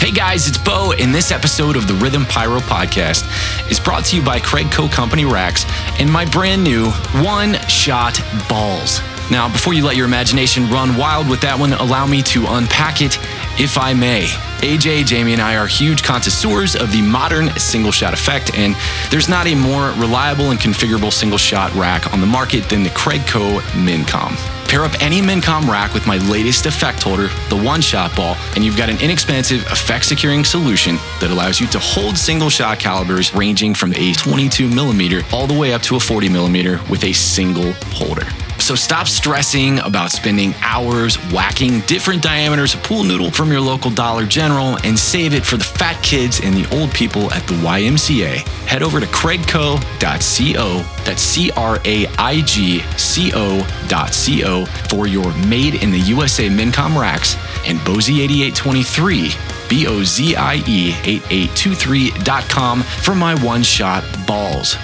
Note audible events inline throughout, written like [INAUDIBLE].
Hey guys, it's Bo, and this episode of the Rhythm Pyro podcast is brought to you by Craig Co. Company Racks and my brand new One Shot Balls. Now, before you let your imagination run wild with that one, allow me to unpack it, if I may. AJ, Jamie, and I are huge connoisseurs of the modern single shot effect, and there's not a more reliable and configurable single shot rack on the market than the Craig Co. Mincom. Pair up any Mincom rack with my latest effect holder, the One Shot Ball, and you've got an inexpensive effect securing solution that allows you to hold single shot calibers ranging from a 22 millimeter all the way up to a 40 millimeter with a single holder. So stop stressing about spending hours whacking different diameters of pool noodle from your local Dollar General and save it for the fat kids and the old people at the YMCA. Head over to craigco.co, that's C R A I G C O.co for your made in the USA Mincom racks and Bozie 8823. B O Z I E 8823.com for my one shot balls.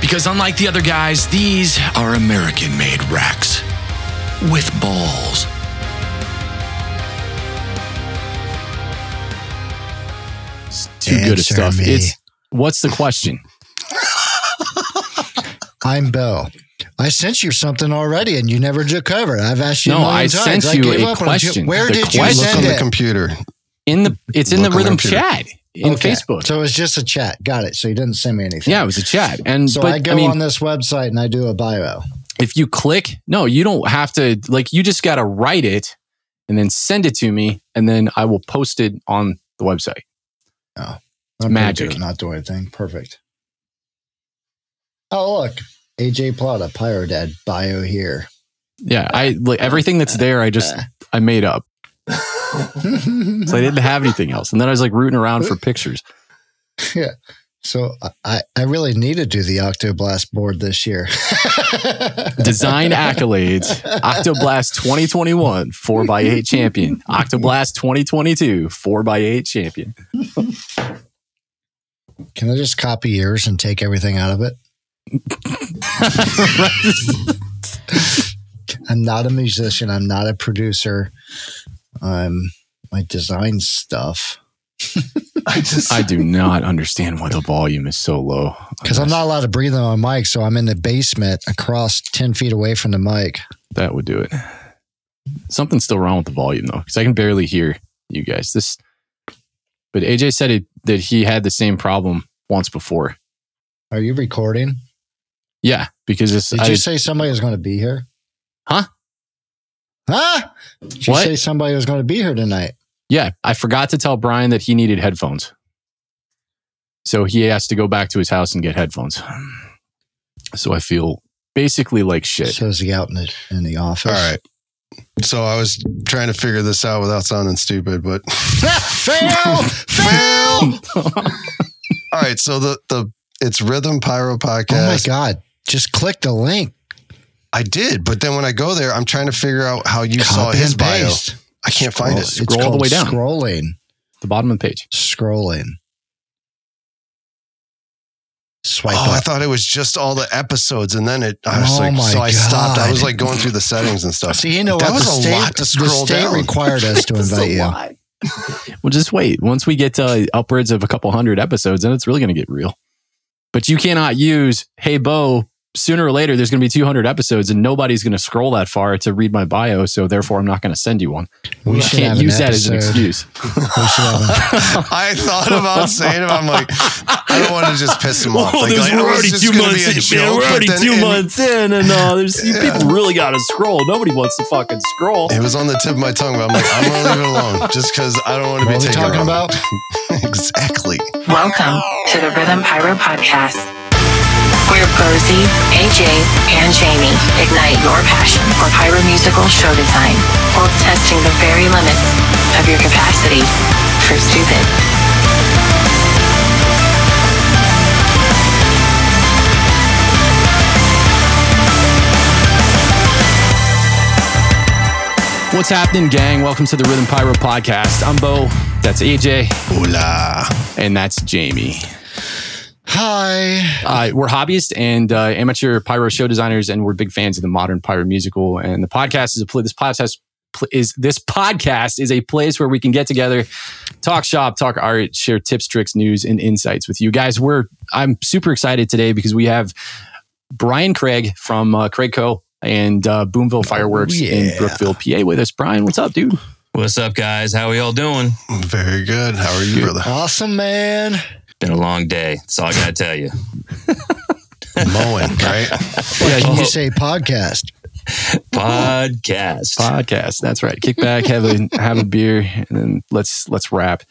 Because unlike the other guys, these are American made racks with balls. Too good of stuff. me. It's what's the question? [LAUGHS] I'm Bill. I sent you something already, and you never took cover. I've asked you. No, a million I times. sent I you gave a up question. Where The did you question- Look send on the it? computer. In the it's in Look the rhythm computer. chat in Okay. Facebook. So it was just a chat. Got it. So you didn't send me anything. yeah, it was a chat. And So but I go I mean, on this website and I do a bio. if you click, no, you don't have to like you just gotta write it and then send it to me, and then I will post it on the website. Oh, I'm magic. good at Not doing anything. Perfect. Oh look, AJ Plata, Pyro Dad bio here. Yeah, I like everything that's there. I just I made up, [LAUGHS] so I didn't have anything else. And then I was like rooting around for pictures. Yeah. So I, I really need to do the Octoblast board this year. [LAUGHS] Design accolades: Octoblast 2021 4x8 champion, Octoblast 2022 4x8 champion. Can I just copy yours and take everything out of it? [LAUGHS] I'm not a musician. I'm not a producer. I'm I design stuff I just I do not understand why the volume is so low. because I'm not allowed to breathe on my mic. So I'm in the basement across 10 feet away from the mic. That would do it. Something's still wrong with the volume though, because I can barely hear you guys. This, but AJ said it, that he had the same problem once before. Are you recording? Yeah, because it's Did I, you say somebody was going to be here? Huh? Huh? Did you What? say somebody was going to be here tonight? yeah, I forgot to tell Brian that he needed headphones, so he has to go back to his house and get headphones. So I feel basically like shit. So is he out in the in the office? all right. So I was trying to figure this out without sounding stupid, but [LAUGHS] Fail! fail. [LAUGHS] All right, so the the it's Rhythm Pyro podcast. Oh my. God. Just click the link. I did, but then when I go there, I'm trying to figure out how you saw Copy his bio. paste. I can't find it. Scroll- Scroll all the way down. Scrolling. the bottom of the page. Scrolling. Swipe Oh, I thought it was just all the episodes, and then it. I was Oh like, my so I stopped. I was like going through the settings and stuff. See, you know That what? was the a state, lot to the scroll state down. required us [LAUGHS] to invite you. well, just wait. Once we get to upwards of a couple hundred episodes, then it's really going to get real. But you cannot use, hey, Bo, sooner or later, there's going to be 200 episodes and nobody's going to scroll that far to read my bio. So therefore, I'm not going to send you one. We I can't use that as an excuse. We should have a- [LAUGHS] I thought about saying it. I'm like, I don't want to just piss him off. Like, like, oh, it's just gonna be a joke, but then in- in, and uh, there's Yeah. people really got to scroll. Nobody wants to fucking scroll. It was on the tip of my tongue, but I'm like, I'm gonna leave it alone just because I don't want to be taken talking wrong. about? [LAUGHS] exactly. Welcome to the Rhythm Pyro Podcast, where Posey, AJ, and Jamie ignite your passion for pyro musical show design while testing the very limits of your capacity for stupid. What's happening, gang? Welcome to the Rhythm Pyro Podcast. I'm Bo. That's AJ. Hola. And that's Jamie. Hi. Uh, we're hobbyists and uh, amateur pyro show designers, and we're big fans of the modern pyro musical. And the podcast is a pl- this podcast is this podcast is a place where we can get together, talk shop, talk art, share tips, tricks, news, and insights with you guys. We're I'm super excited today because we have Brian Craig from uh, Craig Co. and uh, Boomville Fireworks yeah. in Brookville, PA, with us. Brian, what's up, dude? What's up, guys? How are we all doing? Very good. How are you, Good. brother? Awesome, man. Been a long day. That's all I gotta tell you. [LAUGHS] Mowing, right? Yeah, you Oh. say podcast. Podcast. podcast. That's right. Kick back, have a have a beer, and then let's let's wrap.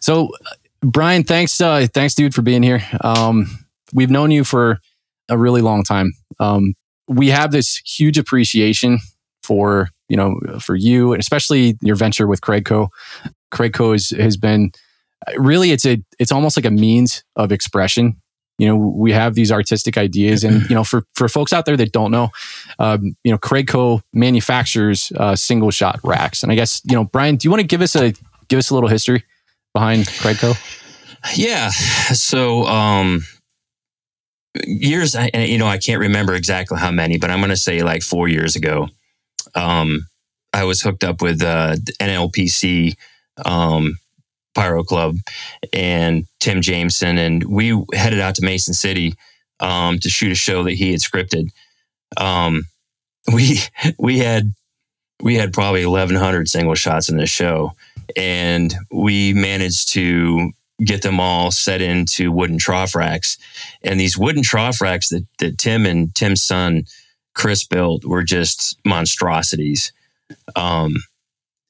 So, uh, Brian, thanks, uh, thanks, dude, for being here. Um, we've known you for a really long time. Um, we have this huge appreciation for you know for you, and especially your venture with Craigco. Craigco has has been really it's a it's almost like a means of expression. You know, we have these artistic ideas, and [CLEARS THROAT] you know, for for folks out there that don't know, um, you know, Craigco manufactures uh, single shot racks, and I guess you know, Brian, do you want to give us a give us a little history behind Craigco? Yeah. So, um, years, I, you know, I can't remember exactly how many, but I'm going to say like four years ago, um, I was hooked up with uh, NLPC um, Pyro Club and Tim Jameson, and we headed out to Mason City um, to shoot a show that he had scripted. Um, [LAUGHS] we we had we had probably 1,100 single shots in this show, and we managed to get them all set into wooden trough racks. And these wooden trough racks that, that Tim and Tim's son Chris built were just monstrosities. Um,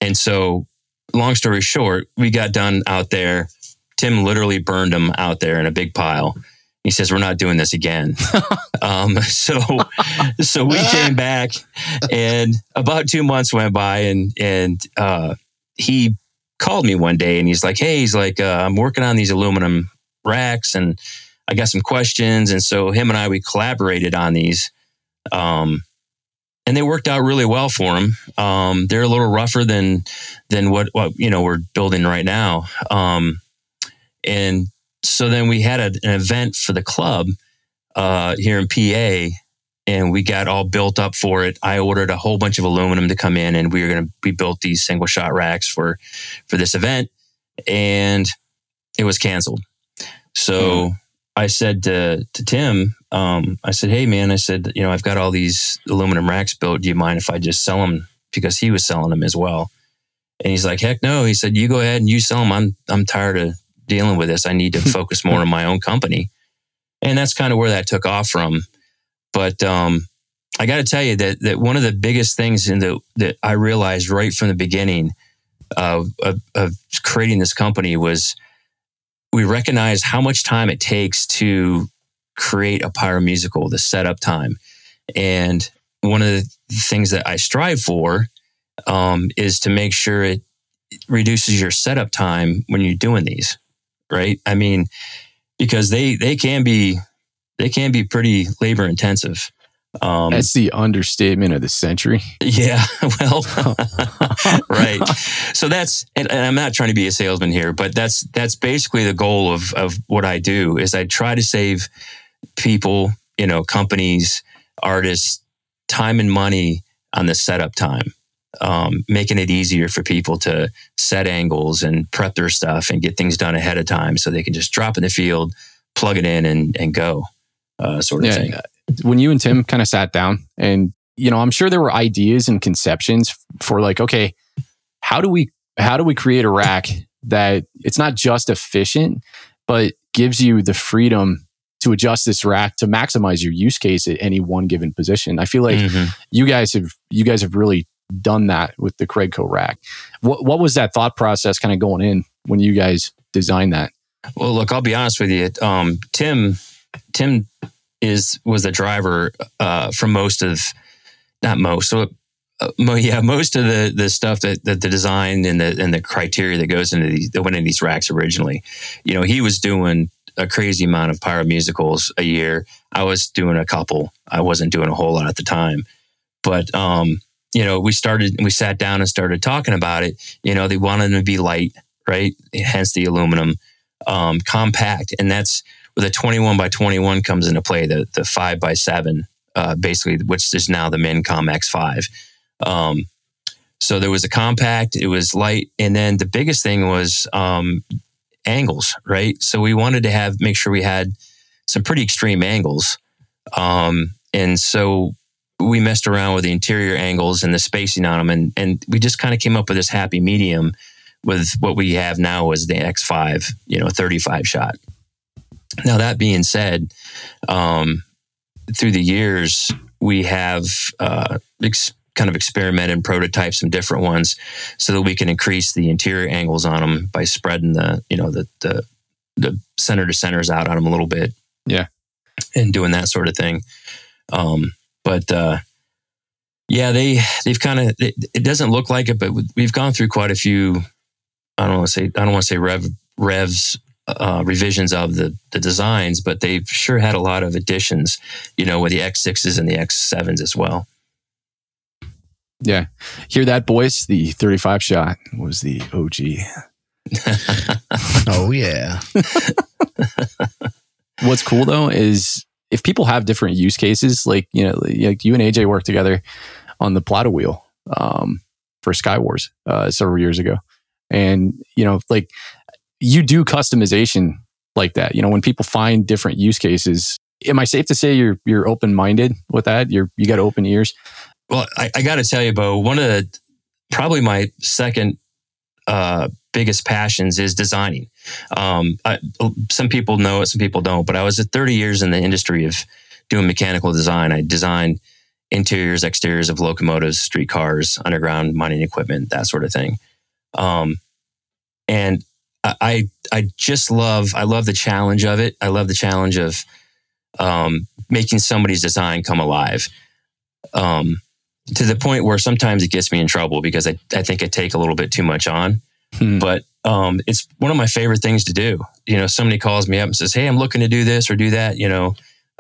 and so, long story short, we got done out there. Tim literally burned them out there in a big pile. He says, "We're not doing this again." [LAUGHS] um, so, so we came back, and about two months went by, and and uh, he called me one day and he's like, Hey, he's like, uh, I'm working on these aluminum racks and I got some questions. And so him and I, we collaborated on these. Um, and they worked out really well for them. Um, they're a little rougher than, than what, what, you know, we're building right now. Um, and so then we had a, an event for the club, uh, here in PA and we got all built up for it. I ordered a whole bunch of aluminum to come in, and we were going to we built these single shot racks for for this event, and it was canceled. So I said to to Tim, um, I said, "Hey man," I said, "You know, I've got all these aluminum racks built. Do you mind if I just sell them?" Because he was selling them as well, and he's like, "Heck no!" He said, "You go ahead and you sell them. I'm I'm tired of dealing with this. I need to [LAUGHS] focus more on my own company." And that's kind of where that took off from. But um, I got to tell you that that one of the biggest things in the that I realized right from the beginning of, of, of creating this company was we recognized how much time it takes to create a pyro musical, the setup time, and one of the things that I strive for um, is to make sure it reduces your setup time when you're doing these. Right? I mean, because they they can be they can be pretty labor intensive. Um, That's the understatement of the century. [LAUGHS] yeah, well, [LAUGHS] right. So that's, and, and I'm not trying to be a salesman here, but that's that's basically the goal of of what I do is I try to save people, you know, companies, artists, time and money on the setup time, um, making it easier for people to set angles and prep their stuff and get things done ahead of time, so they can just drop in the field, plug it in, and and go, uh, sort of thing. when you and Tim kind of sat down and you know, I'm sure there were ideas and conceptions for like, okay, how do we how do we create a rack that it's not just efficient, but gives you the freedom to adjust this rack to maximize your use case at any one given position. I feel like Mhm. you guys have you guys have really done that with the Craigco rack. What what was that thought process kind of going in when you guys designed that? Well, look, I'll be honest with you. Um, Tim, Tim is was the driver uh, for most of, not most, so uh, mo- yeah, most of the the stuff that, that the design and the and the criteria that goes into these that went into these racks originally. You know, he was doing a crazy amount of pyro musicals a year. I was doing a couple. I wasn't doing a whole lot at the time, but um, you know, we started, we sat down and started talking about it. You know, they wanted them to be light, right? Hence the aluminum um, compact, and that's where the 21 by 21 comes into play. The the five by seven, uh, basically, which is now the Mincom X5. Um, So there was a compact, it was light, and then the biggest thing was um, angles, right? So we wanted to have make sure we had some pretty extreme angles, um, and so we messed around with the interior angles and the spacing on them, and and we just kind of came up with this happy medium with what we have now as the X5, you know, 35 shot. Now that being said, um, through the years we have uh, kind of experiment and prototype some different ones so that we can increase the interior angles on them by spreading the you know the the, the center to centers out on them a little bit. Yeah, and doing that sort of thing. Um, but uh, yeah, they they've kind of it, it, doesn't look like it, but we've gone through quite a few. I don't want to say I don't want to say rev revs uh, revisions of the the designs, but they've sure had a lot of additions. You know, with the X6s and the X7s as well. Yeah. Hear that, boys? The 35 shot was the OG. [LAUGHS] oh, yeah. [LAUGHS] What's cool though is if people have different use cases, like, you know, like you and AJ worked together on the Plata wheel um, for Skywars uh, several years ago. And, you know, like you do customization like that. You know, when people find different use cases, am I safe to say you're you're open minded with that? You're you got open ears. Well, I, I got to tell you, Bo, one of the probably my second uh, biggest passions is designing. Um, I, some people know it, some people don't, but I was at 30 years in the industry of doing mechanical design. I designed interiors, exteriors of locomotives, streetcars, underground mining equipment, that sort of thing. Um, and I, I just love, I love the challenge of it. I love the challenge of um, making somebody's design come alive. Um, to the point where sometimes it gets me in trouble because I, I think I take a little bit too much on. Hmm. But um, it's one of my favorite things to do. You know, somebody calls me up and says, Hey, I'm looking to do this or do that. You know,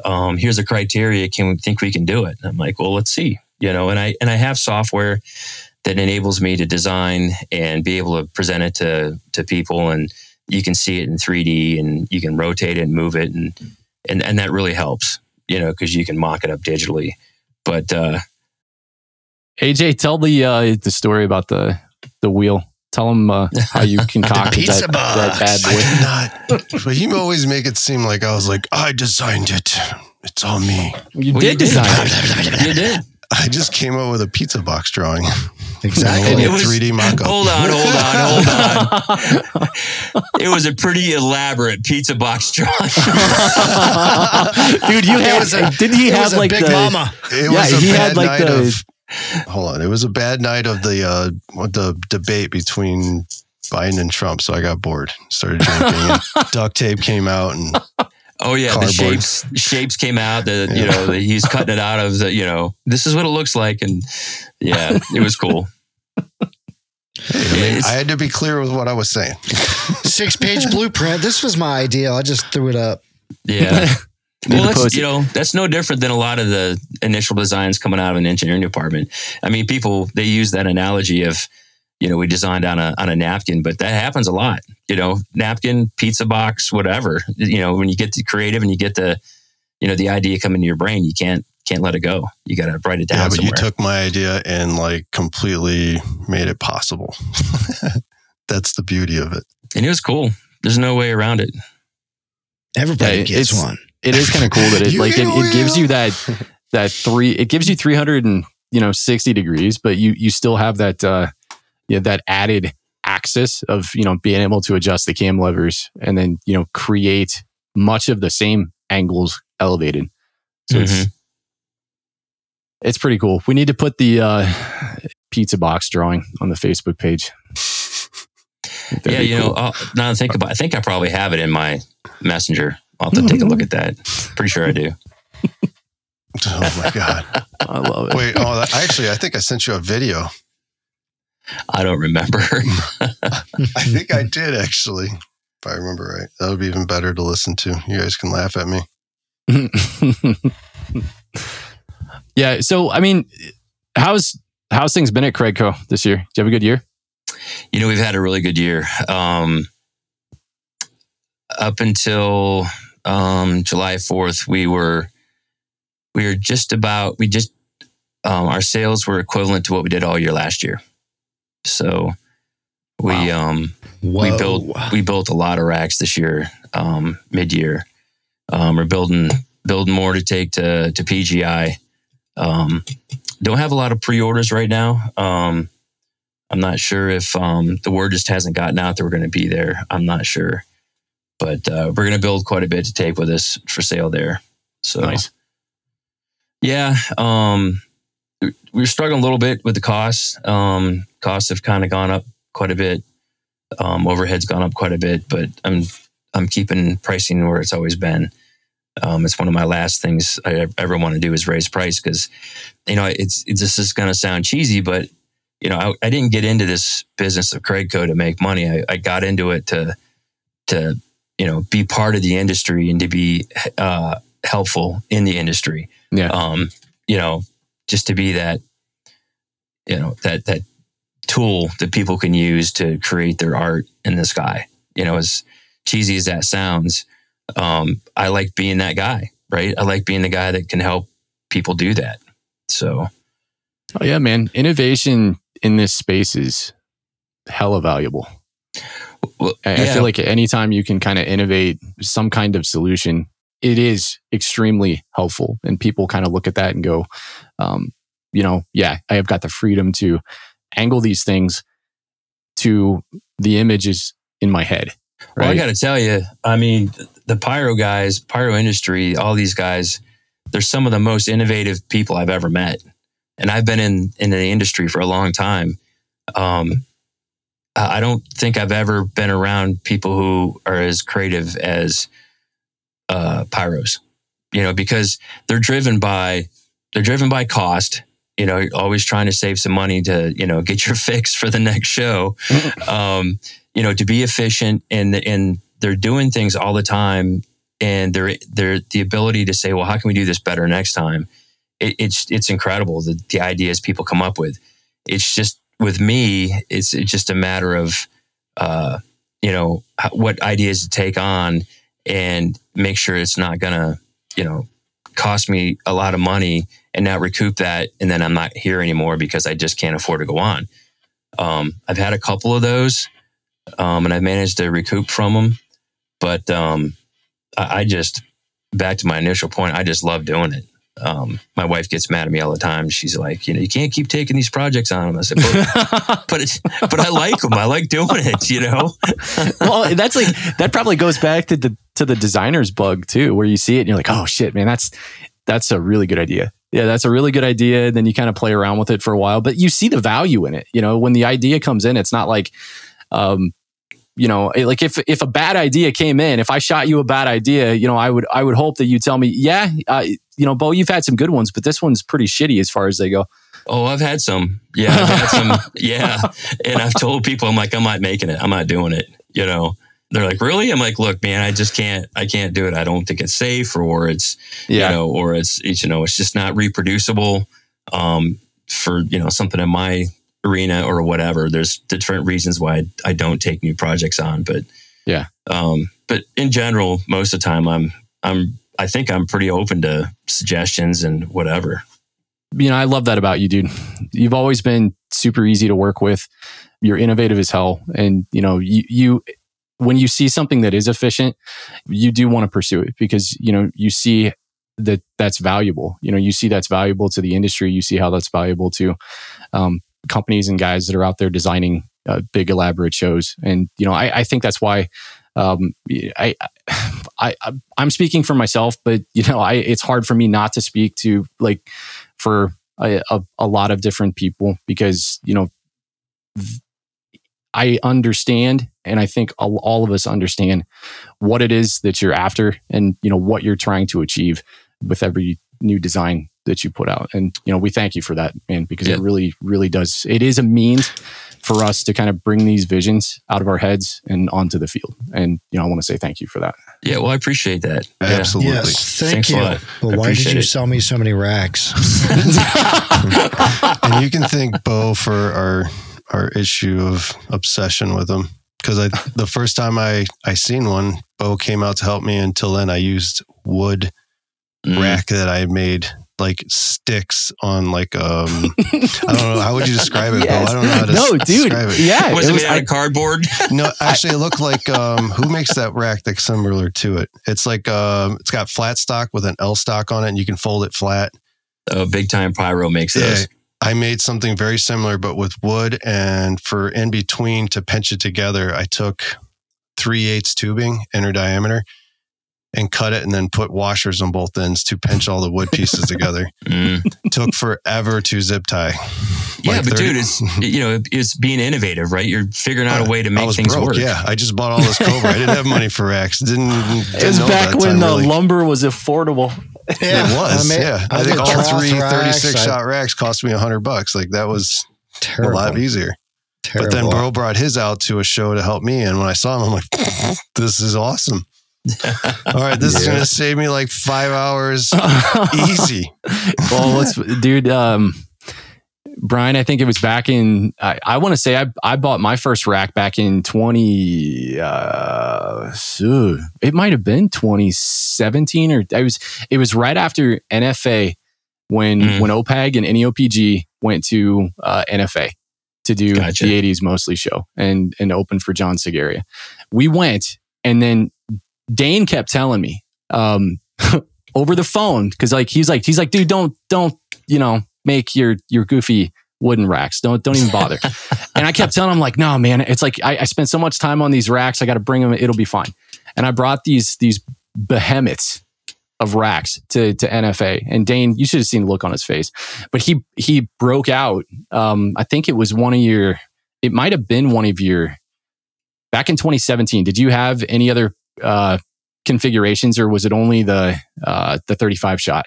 um, here's a criteria. Can we think we can do it? And I'm like, well, let's see. You know, and I and I have software that enables me to design and be able to present it to to people, and you can see it in 3D, and you can rotate it and move it, and and and that really helps. You know, because you can mock it up digitally. But uh, AJ, tell the uh, the story about the the wheel. Tell them uh, how you [LAUGHS] concocted that, that, bad boy. I did not, but you always make it seem like I was like I designed it. It's all me. You well, did you design [LAUGHS] it. you did. I just came up with a pizza box drawing. Exactly. a 3D [LAUGHS] mock-up. Hold on, hold on, hold on. it was a pretty elaborate pizza box drawing. Dude, you had, was a, did he have like big the, mama? It yeah, was a he bad had like night the, of hold on. It was a bad night of the uh, the debate between Biden and Trump, so I got bored. Started drinking. [LAUGHS] duct tape came out, and oh yeah, cardboard. the shapes shapes came out. The yeah. you know the, he's cutting it out of the you know this is what it looks like, and yeah, it was cool. Hey, I, mean, I had to be clear with what I was saying. Six page blueprint. This was my idea. I just threw it up. Yeah. [LAUGHS] well, that's, you know, that's no different than a lot of the initial designs coming out of an engineering department. I mean, people they use that analogy of, you know, we designed on a on a napkin, but that happens a lot. You know, napkin, pizza box, whatever. You know, when you get to creative and you get the, you know, the idea come into your brain, you can't can't let it go. You got to write it down. Yeah, but somewhere. you took my idea and like completely made it possible. [LAUGHS] that's the beauty of it. And it was cool. There's no way around it. Everybody yeah, gets one it is kind of cool that it [LAUGHS] like it, it gives you that that three it gives you 300 and you know 60 degrees but you you still have that uh yeah that added axis of you know being able to adjust the cam levers and then you know create much of the same angles elevated. So mm-hmm. it's it's pretty cool. We need to put the uh pizza box drawing on the facebook page. [LAUGHS] Yeah you cool. know now I think about i think i probably have it in my messenger I'll have to take a look [LAUGHS] at that. Pretty sure I do. [LAUGHS] oh my god, [LAUGHS] I love it. Wait, oh, actually, I think I sent you a video. I don't remember. I think I did actually, if I remember right. That would be even better to listen to. You guys can laugh at me. yeah. So, I mean, how's how's things been at Craigco this year? Do you have a good year? You know, we've had a really good year. Um, up until um, July 4th, we were we were just about we just um, our sales were equivalent to what we did all year last year. So we Wow. um Whoa. we built we built a lot of racks this year, um, mid year. Um, we're building building more to take to to PGI. Um, don't have a lot of pre-orders right now. Um, I'm not sure if um, the word just hasn't gotten out that we're going to be there. I'm not sure, but uh, we're going to build quite a bit to take with us for sale there. So Nice. yeah, um, we we're struggling a little bit with the costs. Um, costs have kind of gone up quite a bit. Um, overhead's gone up quite a bit, but I'm I'm keeping pricing where it's always been. Um, it's one of my last things I ever want to do is raise price because, you know, it's, it's this is going to sound cheesy, but you know, I, I didn't get into this business of Craigco to make money. I, I got into it to to you know be part of the industry and to be uh, helpful in the industry Yeah. um, you know, just to be that, you know, that that tool that people can use to create their art in the sky. You know, as cheesy as that sounds, um, I like being that guy, right? I like being the guy that can help people do that. So Oh yeah, man. Innovation in this space is hella valuable. Well, I, I feel like anytime you can kind of innovate some kind of solution, it is extremely helpful. And people kind of look at that and go, um, you know, yeah, I have got the freedom to angle these things to the images in my head. Well, I got to tell you, I mean, the pyro guys, pyro industry, all these guys, they're some of the most innovative people I've ever met, and I've been in in the industry for a long time. Um, I I don't think I've ever been around people who are as creative as uh, pyros. You know, because they're driven by they're driven by cost. You know, always trying to save some money to you know get your [LAUGHS] fix for the next show. [LAUGHS] um, you know, to be efficient and and they're doing things all the time, and they're they're the ability to say, well, how can we do this better next time? It, it's it's incredible the the ideas people come up with. It's just with me, it's, just a matter of uh, you know what ideas to take on and make sure it's not gonna you know cost me a lot of money and not recoup that, and then I'm not here anymore because I just can't afford to go on. Um, I've had a couple of those um, and I've managed to recoup from them. But um, I, I just back to my initial point. I just love doing it. Um, my wife gets mad at me all the time. She's like, you know, you can't keep taking these projects on them. I said, but, [LAUGHS] but it's, but I like them. I like doing it. You know, [LAUGHS] well, that's like that probably goes back to the to the designer's bug too, where you see it and you're like, oh shit, man, that's that's a really good idea. Yeah, that's a really good idea. And Then you kind of play around with it for a while, but you see the value in it. You know, when the idea comes in, it's not like, um, you know, like if if a bad idea came in, if I shot you a bad idea, you know, I would I would hope that you tell me, yeah, uh, you know, Bo, you've had some good ones, but this one's pretty shitty as far as they go. oh, I've had some. Yeah, I've had some. [LAUGHS] Yeah, and I've told people, I'm like, I'm not making it. I'm not doing it. You know, they're like, really? I'm like, look, man, I just can't. I can't do it. I don't think it's safe, or it's Yeah, you know, or it's, it's you know, it's just not reproducible um, for you know something in my arena or whatever. There's different reasons why I, I don't take new projects on, but Yeah. Um, but in general, most of the time, I'm I'm I think I'm pretty open to suggestions and whatever. you know, I love that about you, dude. You've always been super easy to work with. You're innovative as hell, and you know, you you when you see something that is efficient, you do want to pursue it because you know you see that that's valuable. You know, you see that's valuable to the industry. You see how that's valuable to um, companies and guys that are out there designing uh, big elaborate shows. And you know, I, I think that's why. Um, I, I, I'm speaking for myself, but you know, I, it's hard for me not to speak to like for a, a, a lot of different people because you know th- I understand and I think all, all of us understand what it is that you're after and you know what you're trying to achieve with every new design that you put out. And you know we thank you for that man because it really really does it is a means for us to kind of bring these visions out of our heads and onto the field and you know I want to say thank you for that Yeah, well, I appreciate that. Yeah. Absolutely. Yes, thank Thanks you. lot. Well, why did you it. sell me so many racks? [LAUGHS] and you can thank Bo for our our issue of obsession with them. Because I the first time I I seen one, Bo came out to help me. Until then, I used wood Mm. rack that I made like sticks on like um [LAUGHS] I don't know how would you describe it? Yes. Bo? I don't know how to no, s- dude. describe it. Yeah, Was it, made out I- of cardboard? [LAUGHS] No, actually, it looked like um, who makes that rack that's similar to it? It's like um, it's got flat stock with an L stock on it, and you can fold it flat. oh, big time pyro makes those. Yeah, I made something very similar, but with wood, and for in between to pinch it together, I took three eighths tubing, inner diameter, and cut it, and then put washers on both ends to pinch all the wood pieces together. [LAUGHS] Mm. Took forever to zip tie. Yeah, Like but 30 dude, it's you know, it's being innovative, right? You're figuring out a way to I make was things broke. work. Yeah, I just bought all this Cobra. I didn't have money for racks. Didn't. [LAUGHS] didn't it was know back when time, the really. lumber was affordable. Yeah, it was. I made- yeah, I I, think all trough three racks. 36 I- shot racks cost me a hundred bucks. Like that was Terrible. a lot easier. Terrible. But then Bro brought his out to a show to help me, and when I saw him, I'm like, [LAUGHS] "This is awesome! All right, this is going to save me like five hours [LAUGHS] easy." well, let's, dude. Um, Brian, I think it was back in. I, I want to say I I bought my first rack back in twenty. Uh, it might have been twenty seventeen, or I was. It was right after NFA when Mm. when OPAG and NEOPG went to uh, NFA to do Gotcha. the '80s mostly show and and open for John Segaria. We went, and then Dane kept telling me um, [LAUGHS] over the phone because like he's like he's like, dude, don't don't you know make your your goofy wooden racks. Don't don't even bother. [LAUGHS] and I kept telling him like, no, man, it's like I, I spent so much time on these racks. I got to bring them. It'll be fine. And I brought these these behemoths of racks to to NFA. And Dane, you should have seen the look on his face. But he he broke out. Um, I think it was one of your. It might have been one of your. Back in 2017, did you have any other uh, configurations, or was it only the uh, the 35 shot?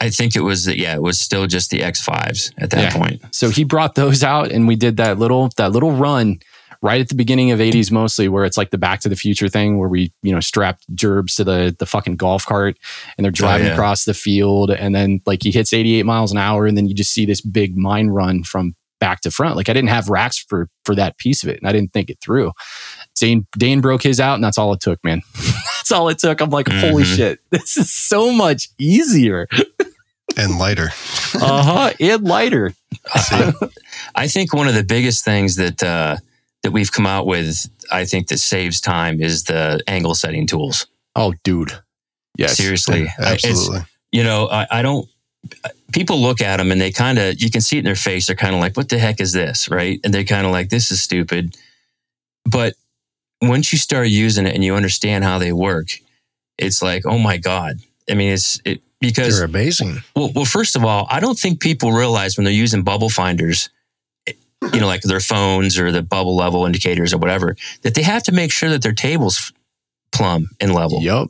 I think it was yeah, it was still just the X5s at that Yeah. point. So he brought those out, and we did that little that little run right at the beginning of 80s mostly where it's like the back to the future thing where we you know strapped gerbs to the the fucking golf cart and they're driving yeah. across the field and then like he hits 88 miles an hour and then you just see this big mine run from back to front like i didn't have racks for for that piece of it and i didn't think it through dane dane broke his out and that's all it took man [LAUGHS] that's all it took i'm like holy Mhm. shit [LAUGHS] this is so much easier and lighter. [LAUGHS] uh-huh and lighter I think one of the biggest things that uh, that we've come out with, I think that saves time is the angle setting tools. oh dude yes Seriously, I- it's- Absolutely. you know, I, I don't. People look at them and they kind of, you can see it in their face. They're kind of like, "What the heck is this?" Right? And they're kind of like, "This is stupid." But once you start using it and you understand how they work, it's like, "Oh my god!" I mean, it's it because They're amazing. well, well, first of all, I don't think people realize when they're using bubble finders, you know, like their phones or the bubble level indicators or whatever, that they have to make sure that their table's plumb and level. Yep.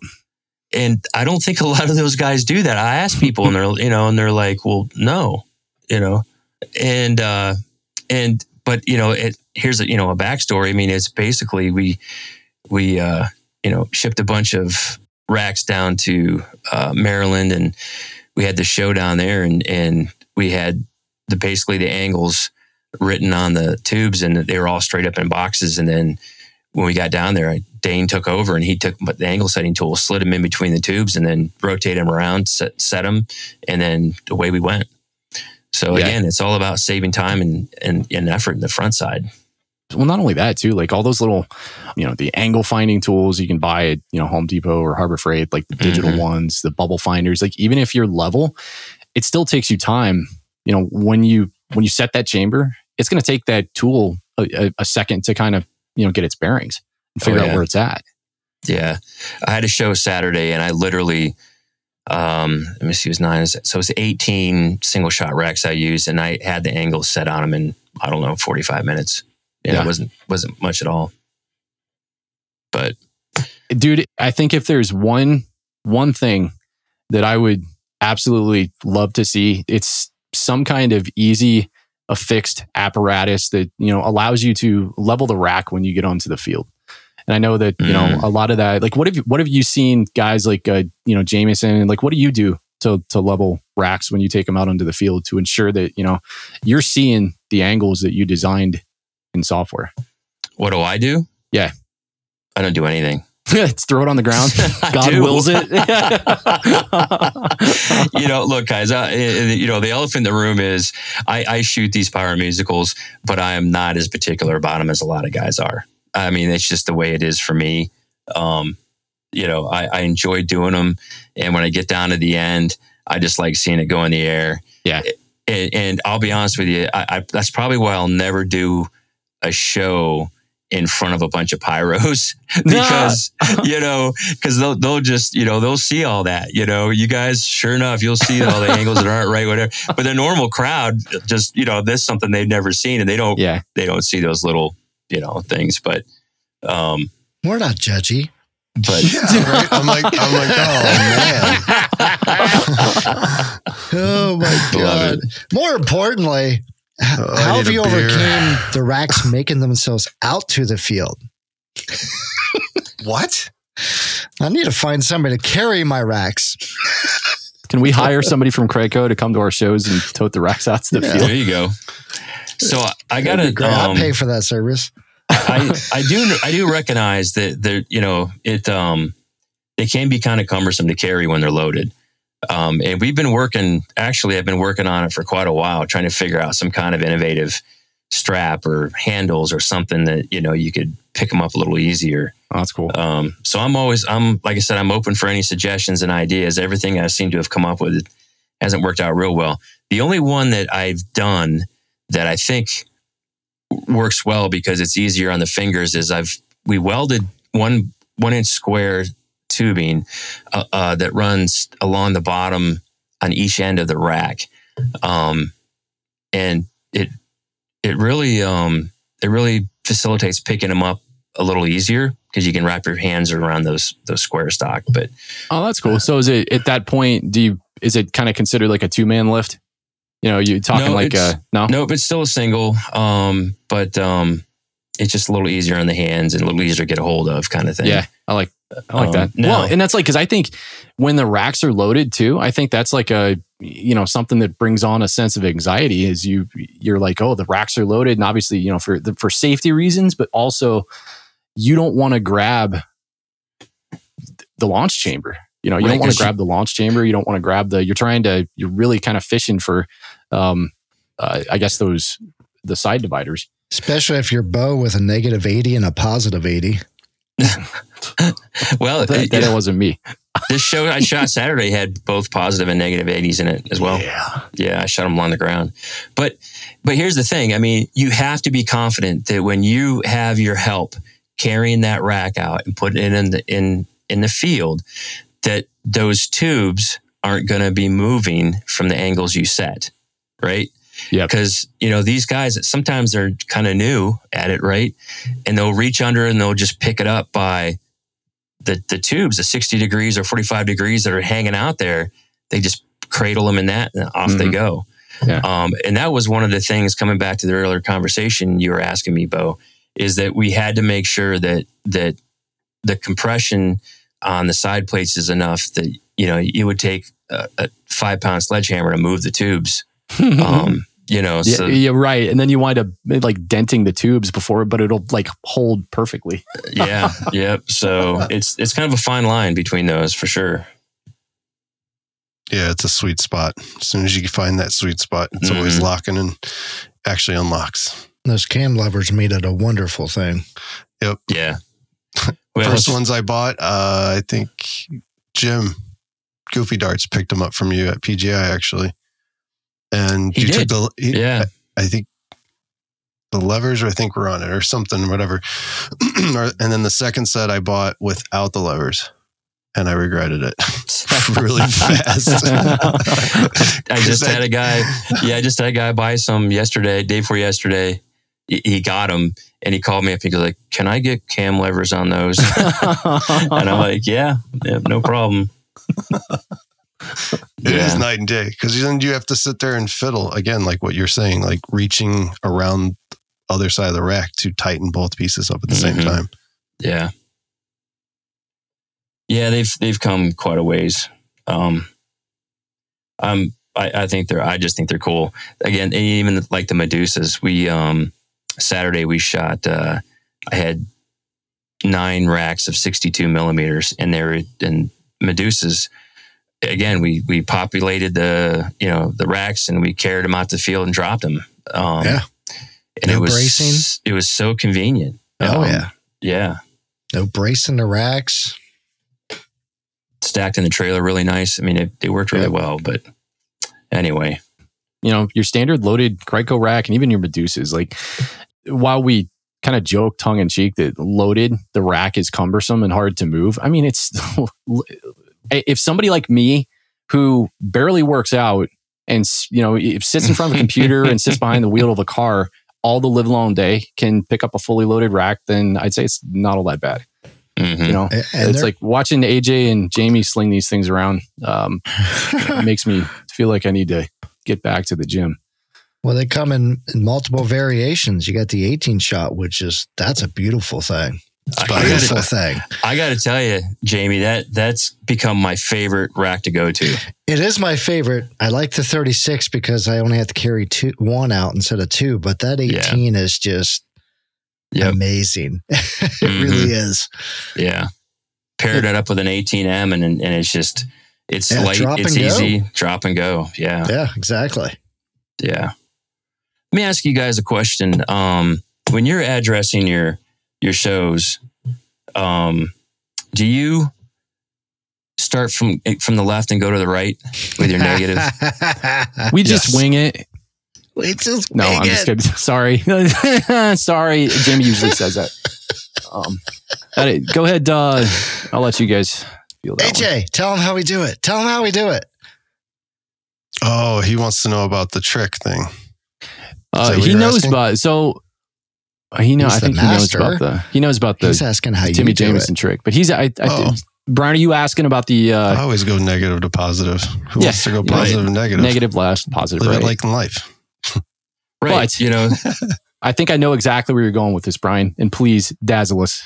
And I don't think a lot of those guys do that. I ask people and they're, you know, and they're like, well, no, you know, and, uh, and, but, you know, it, here's a, you know, a backstory. I mean, it's basically we, we, uh, you know, shipped a bunch of racks down to, uh, Maryland and we had the show down there and, and we had the, basically the angles written on the tubes and they were all straight up in boxes. And then when we got down there, Dane took over and he took the angle setting tool, slid them in between the tubes, and then rotate them around, set, set them, and then away we went. So Yeah. again, it's all about saving time and, and, and effort in the front side. Well not only that too like all those little you know the angle finding tools you can buy at you know home depot or harbor freight like the digital Mhm. ones the bubble finders like even if you're level it still takes you time you know when you when you set that chamber it's going to take that tool a, a, second to kind of you know get its bearings and figure Oh, out where it's at Yeah. I had a show Saturday and I literally, um, let me see, it was nine. So it was 18 single shot racks I used and I had the angles set on them in, I don't know, 45 minutes. And Yeah. it wasn't, wasn't much at all. But dude i think if there's one one thing that i would absolutely love to see it's some kind of easy affixed apparatus that you know allows you to level the rack when you get onto the field and i know that you know Mm. a lot of that like what have you what have you seen guys like uh, you know jameson like what do you do to to level racks when you take them out onto the field to ensure that you know you're seeing the angles that you designed in software what do I do? Yeah. I don't do anything. [LAUGHS] [LAUGHS] Let's throw it on the ground. [LAUGHS] God wills it. you know, look, guys. Uh, you know, the elephant in the room is I, I shoot these pyro musicals, but I am not as particular about them as a lot of guys are. I mean, it's just the way it is for me. Um, you know, I, I enjoy doing them, and when I get down to the end, I just like seeing it go in the air. Yeah. And, and I'll be honest with you, I, I, that's probably why I'll never do a show in front of a bunch of pyros [LAUGHS] because [LAUGHS] you know because they'll they'll just you know they'll see all that you know you guys sure enough you'll see all the [LAUGHS] angles that aren't right whatever but the normal crowd just you know this something they've never seen and they don't yeah. they don't see those little you know things but um We're not judgy. but Yeah, right? I'm like, I'm like, oh man. Oh my god! More importantly, h- Oh, how have you beer. overcame [LAUGHS] the racks making themselves out to the field? What? I need to find somebody to carry my racks. Can we hire somebody from Craigco to come to our shows and tote the racks out to the Yeah. field? there you go so I- I gotta be. I'll um, pay for that service. I, I do I do recognize that there you know it um they can be kind of cumbersome to carry when they're loaded. Um, and we've been working actually I've been working on it for quite a while trying to figure out some kind of innovative strap or handles or something that you know you could pick them up a little easier. Oh, that's cool. Um, so I'm always I'm like I said I'm open for any suggestions and ideas. Everything I seem to have come up with hasn't worked out real well. The only one that I've done that I think works well because it's easier on the fingers is I've we welded one one inch square tubing uh, uh, that runs along the bottom on each end of the rack, um, and it it really um, it really facilitates picking them up a little easier because you can wrap your hands around those those square stock. But Oh, that's cool. So is it at that point? Do you is it kind of considered like a two man lift? You know, you talking No, like it's- uh no? nope, it's still a single, um, but um, it's just a little easier on the hands and a little easier to get a hold of, kind of thing. Yeah, I like I like Um, that. no. Well, and that's like because I think when the racks are loaded too, I think that's like a you know something that brings on a sense of anxiety. Is you you're like, oh, the racks are loaded, and obviously you know for the, for safety reasons, but also you don't want to grab the launch chamber. You know, you Right, don't want to grab the launch chamber. You don't want to grab the. You're trying to. You're really kind of fishing for, um, uh, I guess those the side dividers. Especially if you're bow with a negative 80 and a positive 80. [LAUGHS] [LAUGHS] Well, That, it- that know, wasn't me. this show I shot [LAUGHS] Saturday had both positive and negative 80s in it as well. Yeah. Yeah, I shot them on the ground. But but here's the thing. I mean, you have to be confident that when you have your help carrying that rack out and putting it in the in in the field, that those tubes aren't going to be moving from the angles you set, right? Yep. Because you know these guys sometimes they're kind of new at it, right? And they'll reach under and they'll just pick it up by the the tubes, the sixty degrees or forty five degrees that are hanging out there. They just cradle them in that, and off they Mhm. go. Yeah. Um, and that was one of the things coming back to the earlier conversation you were asking me, Bo, is that we had to make sure that that the compression on the side plates is enough that you know it would take a, a five pound sledgehammer to move the tubes. [LAUGHS] Um, you know, Yeah, so yeah, right. And then you wind up like denting the tubes before, but it'll like hold perfectly. [LAUGHS] yeah, yep. So it's it's kind of a fine line between those for sure. Yeah, it's a sweet spot. As soon as you find that sweet spot, it's always Mhm. locking and actually unlocks. Those cam levers made it a wonderful thing. Yep. Yeah. [LAUGHS] Well, First ones I bought, uh, I think Jim Goofy Darts picked them up from you at PGI actually, and He you did. took the he- yeah. I think the levers, I think were on it or something, whatever. [CLEARS THROAT] And then the second set I bought without the levers, and I regretted it [LAUGHS] really fast. [LAUGHS] I [LAUGHS] just had a guy. Yeah, I just had a guy buy some yesterday, day before yesterday. He he got them and he called me up. He goes like, "Can I get cam levers on those?" and I'm like, "Yeah, yeah no problem." [LAUGHS] It is Yeah. night and day because then you have to sit there and fiddle again, like what you're saying, like reaching around other side of the rack to tighten both pieces up at the same Mhm. time. Yeah, yeah, they've they've come quite a ways. Um, um, I, I think they're. I just think they're cool. Again, even like the Medusas. We um Saturday we shot. Uh, I had nine racks of 62 millimeters, and they're and Medusas. Again, we we populated the you know the racks and we carried them out to the field and dropped them. Um, Yeah. and No it was bracing? it was so convenient. Oh Um, yeah, yeah. no bracing the racks. Stacked in the trailer, really nice. I mean, it, it worked really well. But anyway, you know, your standard loaded Craigco rack and even your Medusas. Like, while we kind of joke tongue in cheek that loaded, the rack is cumbersome and hard to move. I mean, it's [LAUGHS] if somebody like me who barely works out and, you know, sits in front of a computer and sits behind the wheel of a car all the live long day can pick up a fully loaded rack, then I'd say it's not all that bad. mhm. You know, And, and it's like watching AJ and Jamie sling these things around. Um, it [LAUGHS] makes me feel like I need to get back to the gym. well, they come in, in multiple variations. You got the 18 shot, which is that's a beautiful thing. I Beautiful gotta, thing. I gotta tell you, Jamie, that that's become my favorite rack to go to. It is my favorite. I like the 36 because I only have to carry two, one out instead of two. But that 18 is just Yep. amazing. [LAUGHS] it Mhm. really is. Yeah. Paired it up with an 18M and and it's just it's Yeah, light, it's and go. easy, drop and go. Yeah. Yeah, exactly. Yeah. Let me ask you guys a question. Um, when you're addressing your your shows, um, do you start from from the left and go to the right with your negative? [LAUGHS] We just Yes. wing it. we just No, wing I'm just kidding. [LAUGHS] Sorry. [LAUGHS] Sorry. Jamie usually says that. Um, all right, go ahead. Uh, I'll let you guys feel that. one. AJ, tell him how we do it. Tell him how we do it. Oh, he wants to know about the trick thing. Uh, Is that what he knows asking? about so uh, he know. He's I think he knows about the he knows about the He's asking how Timmy you do Jameson it. trick. But he's I, I Oh. Brian, are you asking about the Uh, I always go negative to positive. Who Yeah, wants to go right. positive and negative? negative last, positive Live right? it like in life. [LAUGHS] Right. But- you know, [LAUGHS] I think I know exactly where you're going with this, Brian. And please dazzle us.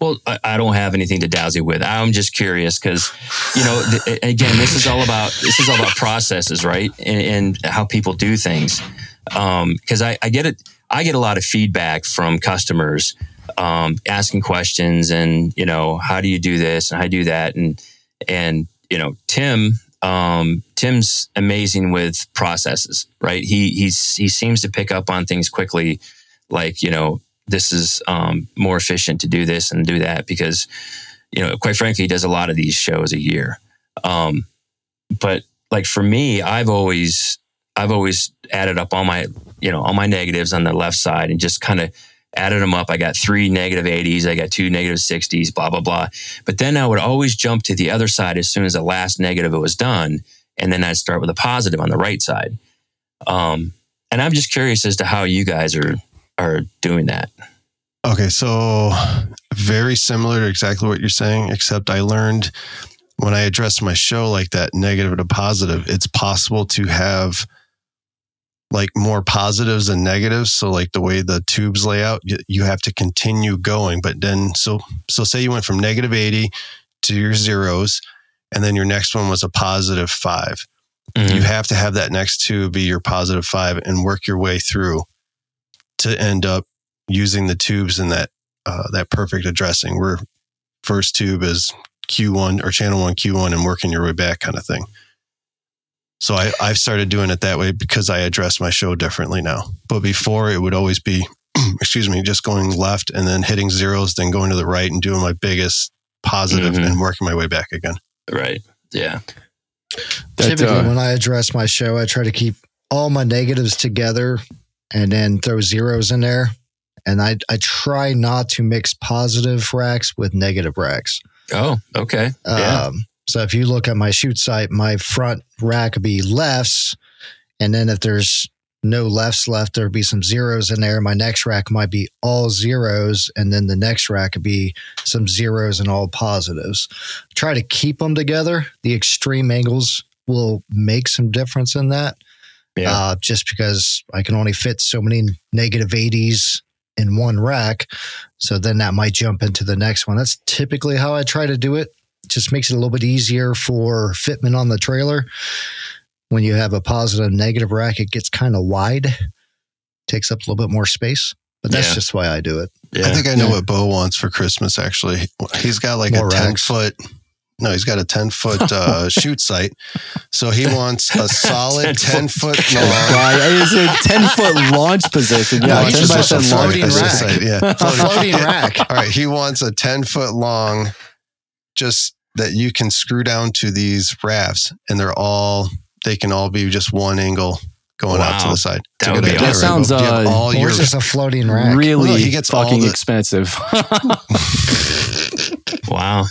well, I, I don't have anything to dazzle you with. I'm just curious because, you know, th- again, this is all about this is all about processes, right? And, and how people do things. Because I, I get it, I get a lot of feedback from customers um, asking questions, and you know, how do you do this and how do you do that, and and you know, Tim. Um, Tim's amazing with processes, right? He he's he seems to pick up on things quickly, like you know, this is um, more efficient to do this and do that because you know quite frankly he does a lot of these shows a year um, but like for me i've always i've always added up all my you know all my negatives on the left side and just kind of added them up. I got three negative 80s i got two negative 60s blah blah blah. But then i would always jump to the other side as soon as the last negative was done and then i'd start with a positive on the right side. Um, and i'm just curious as to how you guys are are doing that. Okay, so very similar to exactly what you're saying, except I learned when I addressed my show like that negative to positive, it's possible to have like more positives and negatives. So like the way the tubes lay out, you, have to continue going. But then so so say you went from negative 80 to your zeros, and then your next one was a positive five. Mm-hmm. You have to have that next two be your positive five and work your way through to end up using the tubes in that uh, that perfect addressing where first tube is Q1 or channel one Q1 and working your way back kind of thing. So I, I've started doing it that way because I address my show differently now. But before it would always be, [CLEARS THROAT] excuse me, just going left and then hitting zeros, then going to the right and doing my biggest positive Mhm. and working my way back again. right yeah That, Typically, uh, when I address my show, I try to keep all my negatives together and then throw zeros in there. And I, I try not to mix positive racks with negative racks. Oh, okay. Yeah. So if you look at my shoot site, my front rack would be lefts. And then if there's no lefts left, there'd be some zeros in there. My next rack might be all zeros. And then the next rack would be some zeros and all positives. Try to keep them together. The extreme angles will make some difference in that. Yeah. Uh, just because I can only fit so many negative 80s in one rack. So then that might jump into the next one. That's typically how I try to do it. Just makes it a little bit easier for fitment on the trailer. When you have a positive and negative rack, it gets kind of wide, takes up a little bit more space. but that's Yeah. just why I do it. Yeah. I think I know Yeah. what Bo wants for Christmas. Actually, he's got like More a ten racks. foot. No, he's got a ten foot uh, [LAUGHS] shoot site. So he wants a solid ten foot Wow, long. it's a 10 foot launch position. Yeah, No, 10 he's by just a 10 launch floating position. rack. Yeah. A floating rack. All right, he wants a ten foot long, just that you can screw down to these rafts, and they're all they can all be just one angle going out to the side. It's That a would good be idea, awesome. right, Sounds, Bo? Do you have uh, all your just a floating rack. Really Well, he gets fucking the- expensive. [LAUGHS] wow.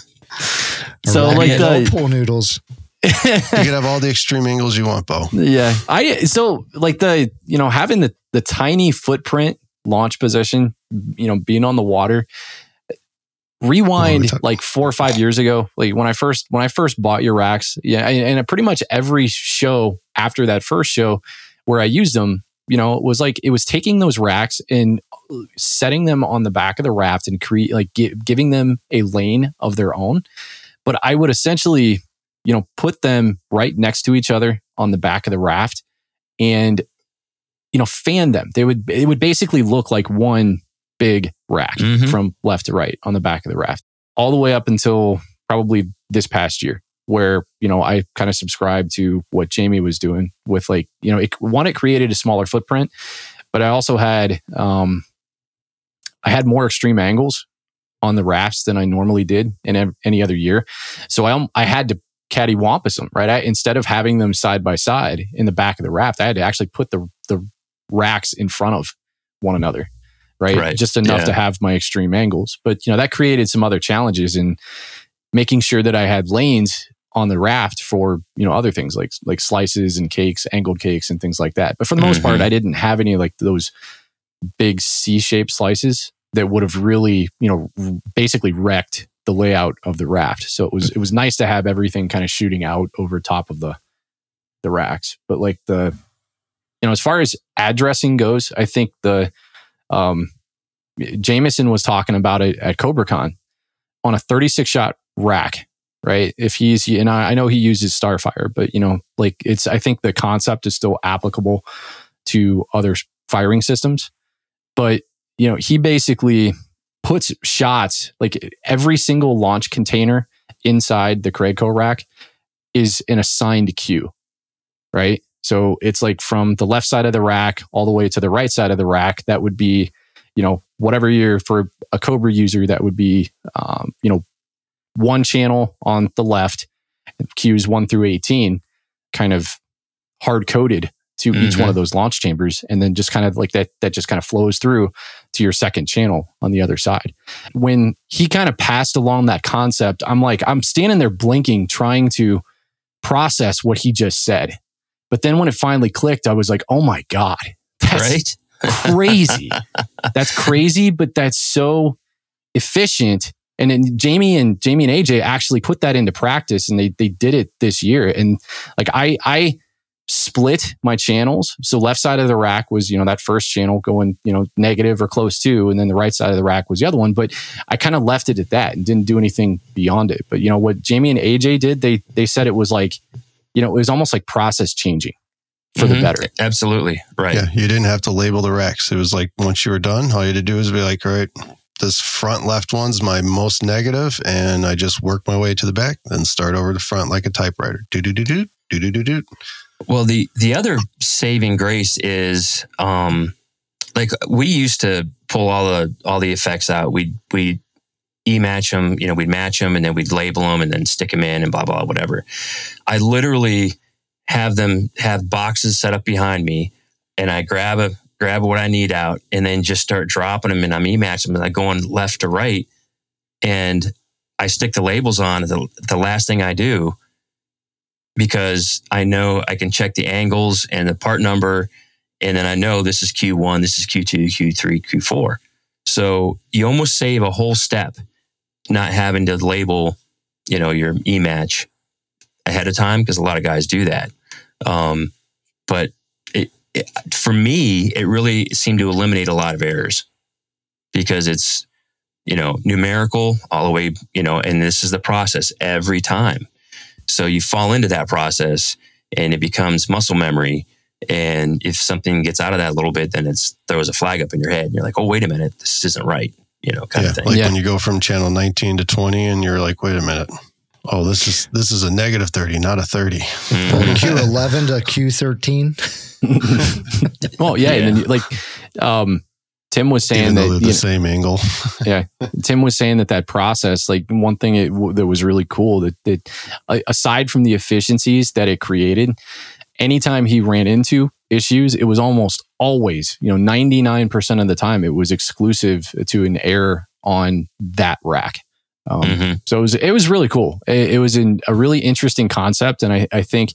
So, rack like the- pool noodles. you can have all the extreme angles you want, Bo. Yeah. I so like the you know having the the tiny footprint launch position, you know, being on the water. Rewind like four or five years ago, like when I first when I first bought your racks, yeah, and, and pretty much every show after that first show where I used them, you know, it was like it was taking those racks and uh, setting them on the back of the raft and create like gi- giving them a lane of their own. But I would essentially you know, put them right next to each other on the back of the raft and, you know, fan them. They would, it would basically look like one big rack Mhm. from left to right on the back of the raft, all the way up until probably this past year, where, you know, I kind of subscribed to what Jamie was doing with like, you know, it, one, it created a smaller footprint, but I also had, um, I had more extreme angles on the rafts than I normally did in any other year. So I, I had to cattywampus them, right? I, instead of having them side by side in the back of the raft, I had to actually put the the racks in front of one another, right? Right. Just enough Yeah. to have my extreme angles. But you know that created some other challenges in making sure that I had lanes on the raft for you know other things like like slices and cakes, angled cakes and things like that. But for the most part, Mhm. I didn't have any like those big C-shaped slices that would have really you know basically wrecked the layout of the raft. So it was it was nice to have everything kind of shooting out over top of the the racks. But like the you know as far as addressing goes, I think the um Jameson was talking about it at CobraCon on a 36 shot rack, right? If he's and I, I know he uses Starfire, but you know like it's I think the concept is still applicable to other firing systems. But you know he basically puts shots like every single launch container inside the Craigco rack is an assigned queue, right? So it's like from the left side of the rack all the way to the right side of the rack. That would be, you know, whatever you're for a Cobra user, that would be, um, you know, one channel on the left, queues one through 18, kind of hard coded to each Mhm. one of those launch chambers. And then just kind of like that, that just kind of flows through to your second channel on the other side. When he kind of passed along that concept, I'm like, I'm standing there blinking, trying to process what he just said. But then when it finally clicked, I was like, oh my God, that's right? crazy. that's crazy, but that's so efficient. And then Jamie and Jamie and AJ actually put that into practice and they they did it this year. And like I I split my channels. So left side of the rack was, you know, that first channel going, you know, negative or close to, and then the right side of the rack was the other one. But I kind of left it at that and didn't do anything beyond it. But you know what Jamie and AJ did, they they said it was like, you know, it was almost like process changing for the Mhm. better. Absolutely. Right. Yeah, you didn't have to label the racks. It was like once you were done, all you had to do was be like, all right, this front left one's my most negative, and I just work my way to the back, then start over the front like a typewriter. Do do do do do do do do. Well, the the other saving grace is um like we used to pull all the all the effects out. We we e match them, you know, we'd match them and then we'd label them and then stick them in and blah blah whatever. I literally have them have boxes set up behind me, and I grab a grab what I need out and then just start dropping them and I'm e matching them and I going left to right and I stick the labels on the the last thing I do because I know I can check the angles and the part number, and then I know this is Q1, this is Q2, Q3, Q4. So you almost save a whole step not having to label, you know, your e match ahead of time because a lot of guys do that. Um, but it, it, for me, it really seemed to eliminate a lot of errors because it's you know numerical all the way, you know, and this is the process every time. So you fall into that process and it becomes muscle memory And if something gets out of that a little bit, then it's throws a flag up in your head. And you're like, oh, wait a minute, this isn't right. You know, kind yeah, of thing. like Yeah. when you go from channel 19 to 20 and you're like, wait a minute. Oh, this is this is a negative 30, not a 30. Mhm. Q11 to Q13. [LAUGHS] well, yeah, and then like um, Tim was saying Even that they're you the same angle. [LAUGHS] Yeah, Tim was saying that that process, like one thing it, that was really cool that, that uh, aside from the efficiencies that it created, anytime he ran into issues, it was almost always, you know, 99% of the time, it was exclusive to an error on that rack. Um, Mhm. so it was, it was really cool. It, it was in a really interesting concept. And I, I think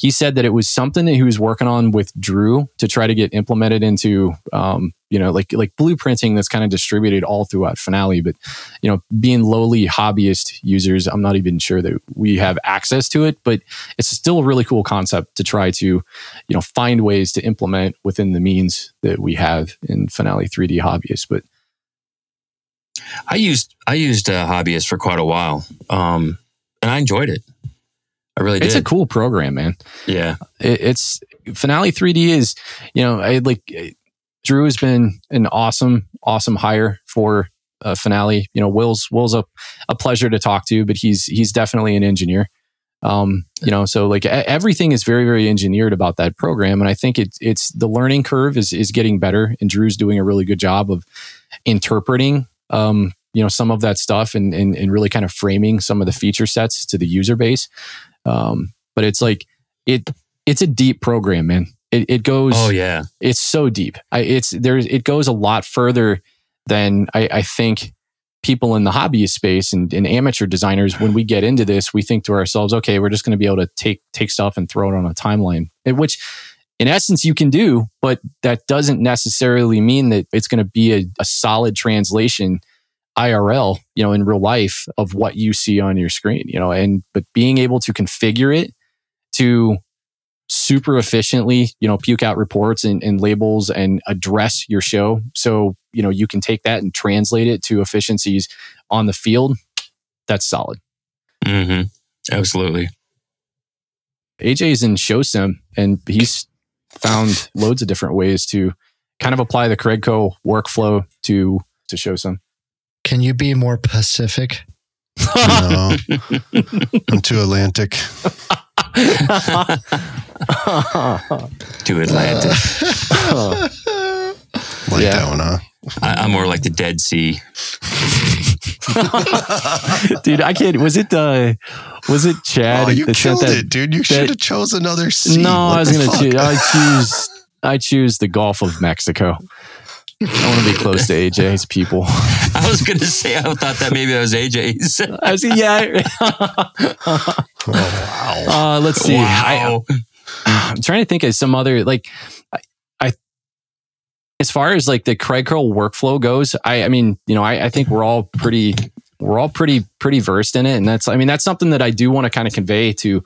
he said that it was something that he was working on with Drew to try to get implemented into, um, you know, like, like blueprinting that's kind of distributed all throughout finale. But, you know, being lowly hobbyist users, I'm not even sure that we have access to it, but it's still a really cool concept to try to, you know, find ways to implement within the means that we have in finale 3D hobbyist. But I used I used hobbyist for quite a while, um, and I enjoyed it. I really it's did. a cool program, man. yeah, it, it's finale 3d is you know i like drew has been an awesome awesome hire for uh, finale you know will's will's a, a pleasure to talk to but he's he's definitely an engineer um you know so like everything is very very engineered about that program and i think it's it's the learning curve is is getting better and drew's doing a really good job of interpreting um you know some of that stuff and and, and really kind of framing some of the feature sets to the user base um but it's like it it's a deep program man. It, it goes oh yeah, it's so deep. I, it's there it goes a lot further than I, I think people in the hobbyist space and, and amateur designers when we get into this we think to ourselves okay we're just going to be able to take take stuff and throw it on a timeline which in essence you can do but that doesn't necessarily mean that it's going to be a, a solid translation irl you know in real life of what you see on your screen you know and but being able to configure it to super efficiently, you know, puke out reports and, and labels and address your show. So, you know, you can take that and translate it to efficiencies on the field. That's solid. Mm-hmm. absolutely. AJ's in ShowSim and he's found loads of different ways to kind of apply the Craigco workflow to to ShowSim. Can you be more Pacific? No, [LAUGHS] I'm too Atlantic. [LAUGHS] To Atlantic, [LAUGHS] Like Yeah. that one, huh? I, I'm more like the Dead Sea. Dude, I can't. Was it uh, was it Chad? oh, you that killed that- it, dude. You should have chose another C. No, What I was gonna fuck? choose. I choose. I choose the Gulf of Mexico. I want to be close to AJ's people. [LAUGHS] I was gonna say I thought that maybe that was AJ's. I see. Yeah. Oh, [LAUGHS] wow. Uh, let's see. I, wow. I'm trying to think of some other like. I, I as far as like the Craigco workflow goes, I, I mean, you know, I, I think we're all pretty, we're all pretty, pretty versed in it, and that's, I mean, that's something that I do want to kind of convey to,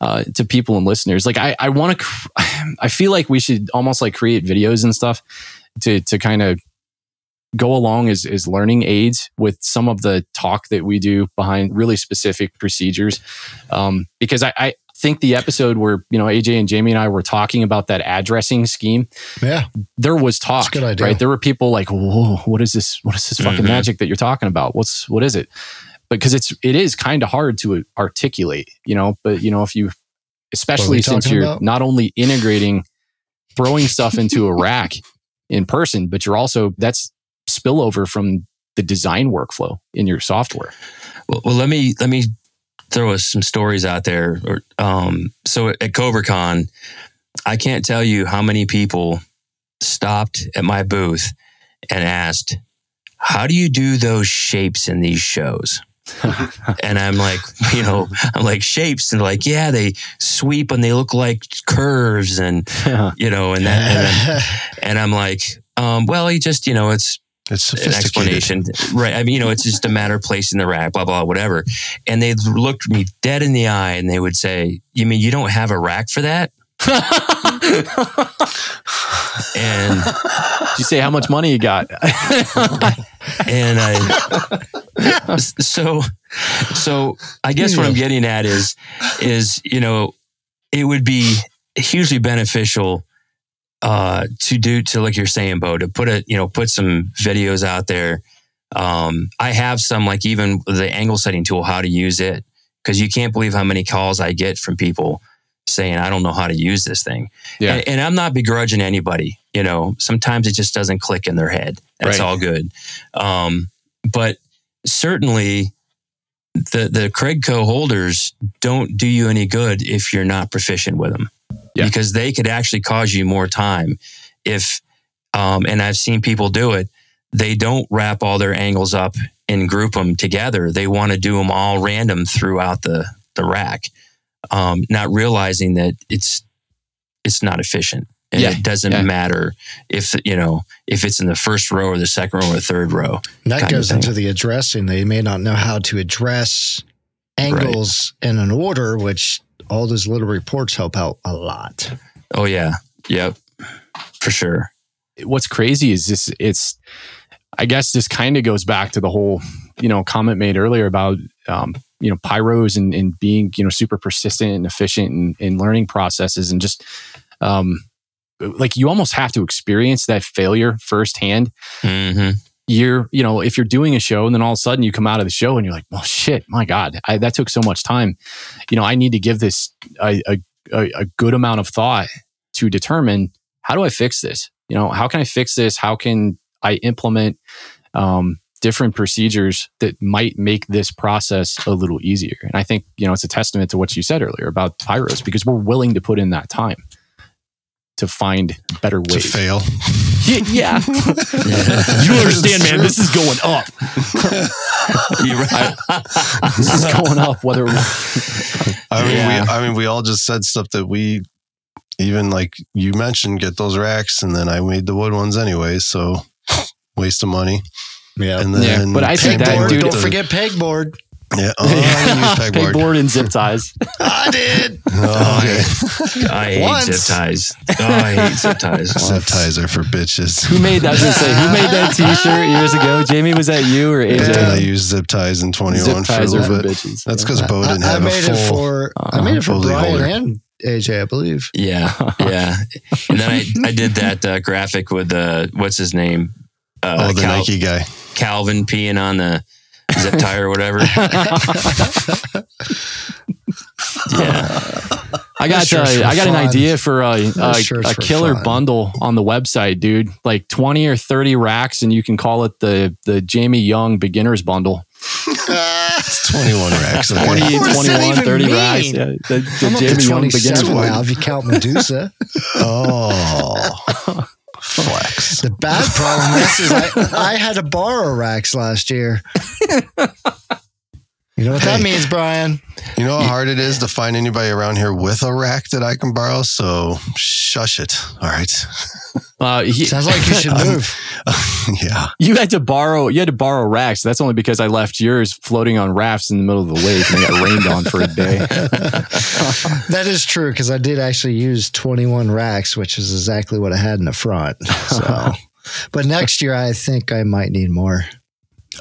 uh, to people and listeners. Like, I, I want to, [SIGHS] I feel like we should almost like create videos and stuff to, to kind of go along as, as learning aids with some of the talk that we do behind really specific procedures. Um, because I, I think the episode where, you know, AJ and Jamie and I were talking about that addressing scheme, Yeah. there was talk, That's a good idea. right? There were people like, "Whoa, what is this? What is this fucking Mhm. magic that you're talking about? What's what is it?" Because it's it is kind of hard to articulate, you know. But you know, if you, especially since you're about? not only integrating, throwing stuff into a rack [LAUGHS] in person, but you're also that's spillover from the design workflow in your software. Well, well, let me let me throw us some stories out there. Um, so at CobraCon, I can't tell you how many people stopped at my booth and asked, "How do you do those shapes in these shows?" And I'm like, you know, I'm like shapes, and like, yeah, they sweep and they look like curves, and you know, and that, and, then, [LAUGHS] and I'm like, um, well, he just, you know, it's It's an explanation. Right. I mean, you know, it's just a matter of placing the rack, blah, blah, whatever. And they looked me dead in the eye and they would say, You mean you don't have a rack for that? And Did you say how much money you got? and I so so I guess what I'm getting at is is, you know, it would be hugely beneficial uh, to do to like you're saying, Bo, to put a you know put some videos out there. Um, I have some like even the angle setting tool, how to use it, because you can't believe how many calls I get from people saying I don't know how to use this thing. Yeah. And, and I'm not begrudging anybody. You know, sometimes it just doesn't click in their head. That's Right. all good. Um, but certainly the the Craigco holders don't do you any good if you're not proficient with them. Yeah. Because they could actually cause you more time if um, and I've seen people do it. They don't wrap all their angles up and group them together. They want to do them all random throughout the the rack, um, not realizing that it's it's not efficient. And Yeah, it doesn't yeah. matter if you know if it's in the first row or the second row or the third row. And that goes into the addressing. They may not know how to address angles in an order, which all those little reports help out a lot. Oh yeah, yep, for sure. what's crazy is this it's i guess this kind of goes back to the whole you know comment made earlier about um, you know pyros and, and being you know super persistent and efficient in, in learning processes and just um, like you almost have to experience that failure firsthand. Hmm you're you know if you're doing a show and then all of a sudden you come out of the show and you're like well shit my god I, that took so much time. You know i need to give this a, a, a a good amount of thought to determine how do i fix this? You know how can i fix this? How can i implement um, different procedures that might make this process a little easier and i think you know it's a testament to what you said earlier about pyros because we're willing to put in that time to find better ways. To ways fail. [LAUGHS] yeah, yeah. [LAUGHS] you don't understand, man. This is going up. [LAUGHS] You're right. This is going up. Whether we, I mean, Yeah. we, I mean, we all just said stuff that we even like you mentioned, get those racks, and then I made the wood ones anyway. So waste of money. Yeah. And then Yeah, but I think that, dude- don't the- forget pegboard. Yeah, [LAUGHS] oh, I didn't use [LAUGHS] pegboard. pegboard and zip ties. [LAUGHS] I did. Oh, okay. I hate Once. zip ties. Oh, I hate zip ties. Zip ties are for bitches. Who made that? I was gonna say, who made that T-shirt years ago? Jamie, was that you or And I used zip ties in 21 Zip for a little bit. bitches. That's Yeah. because Bo I, didn't I have made a it full. for I made it for Brian holder. and AJ, I believe. Yeah, yeah. And then I, I did that uh, graphic with uh, what's his name? Uh, oh, the Cal- Nike guy. Calvin peeing on the zip tie or whatever. [LAUGHS] yeah. I got Those uh, I got an idea for a, a, Those a killer fun. bundle on the website, dude. Like twenty or thirty racks, and you can call it the the Jamie Young beginners bundle. It's [LAUGHS] 21 racks. okay. 20, What does that 21, 30 mean? racks. Yeah, the, the Jamie Young beginners 27 bundle. now if you count Medusa. [LAUGHS] Oh, flex. the bad problem is, is [LAUGHS] I, I had to borrow racks last year. [LAUGHS] You know what that means, Brian? You know how hard it is to find anybody around here with a rack that I can borrow? So shush it. All right. [LAUGHS] Uh, he- Sounds like you should [LAUGHS] I'm- move. [LAUGHS] yeah. you had to borrow. You had to borrow racks. That's only because I left yours floating on rafts in the middle of the lake and they got rained on for a day. that is true because I did actually use 21 racks, which is exactly what I had in the front. So, but next year I think I might need more.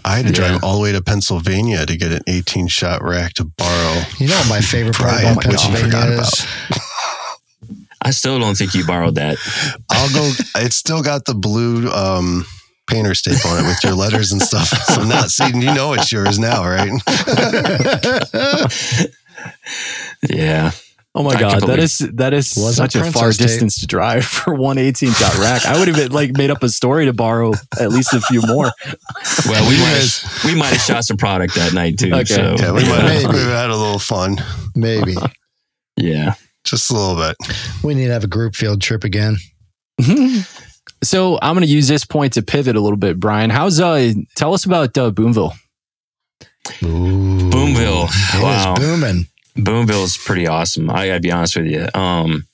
I had to Yeah. drive all the way to Pennsylvania to get an 18 shot rack to borrow. You know what my favorite part Brian, about what you forgot Pennsylvania about. is? I still don't think you borrowed that. I'll go. It's still got the blue um, painter's tape on it with your letters and stuff. [LAUGHS] So I'm not seeing. You know it's yours now, right? [LAUGHS] [LAUGHS] Yeah. Oh my I god, that completely- is that is Wasn't such a far tape. distance to drive [LAUGHS] for one 18 shot rack. I would have like made up a story to borrow at least a few more. [LAUGHS] Well, we might have, [LAUGHS] we might have shot some product that night too. Okay. So Yeah, we might have Maybe. had a little fun, Maybe yeah. just a little bit. we need to have a group field trip again. so I'm going to use this point to pivot a little bit, Brian. How's uh? Tell us about uh, Boomville. Boomville. It Wow. is booming. Boomville is pretty awesome. I gotta be honest with you. Um,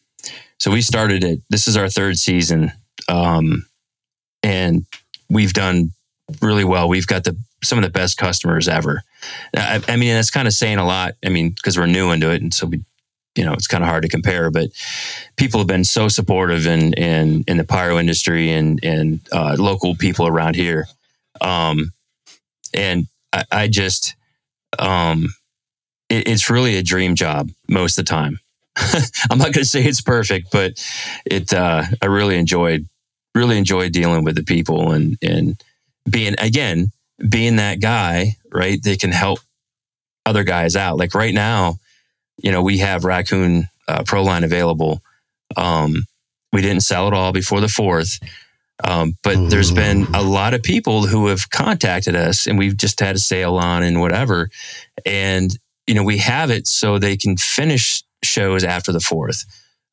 so we started it. This is our third season, um, and we've done really well. We've got the some of the best customers ever. I, I mean, that's kind of saying a lot. I mean, because we're new into it, and so we, you know, it's kind of hard to compare. But people have been so supportive in in in the pyro industry and and uh, local people around here. Um, and I, I just um, it, it's really a dream job most of the time. [LAUGHS] I'm not going to say it's perfect, but it. Uh, I really enjoyed, really enjoyed dealing with the people and and being again being that guy, right? That can help other guys out. Like right now, you know, we have Raccoon uh, Pro Line available. Um, we didn't sell it all before the fourth. Um, but Ooh. there's been a lot of people who have contacted us and we've just had a sale on and whatever. And, you know, we have it so they can finish shows after the fourth.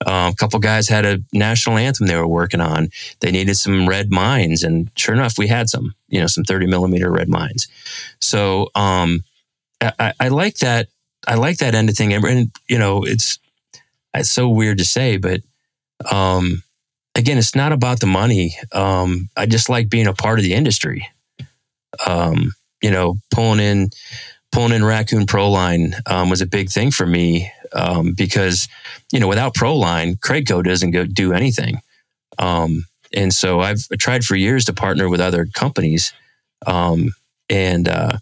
Um, a couple guys had a national anthem they were working on. They needed some red mines, and sure enough, we had some. You know, some thirty millimeter red mines. So um, I, I, like that. I like that end of thing, and you know, it's it's so weird to say, but um, again, it's not about the money. Um, I just like being a part of the industry. Um, you know, pulling in pulling in Raccoon Proline um, was a big thing for me um, because you know without Proline, Craigco doesn't go do anything. Um, and so I've tried for years to partner with other companies, um, and uh,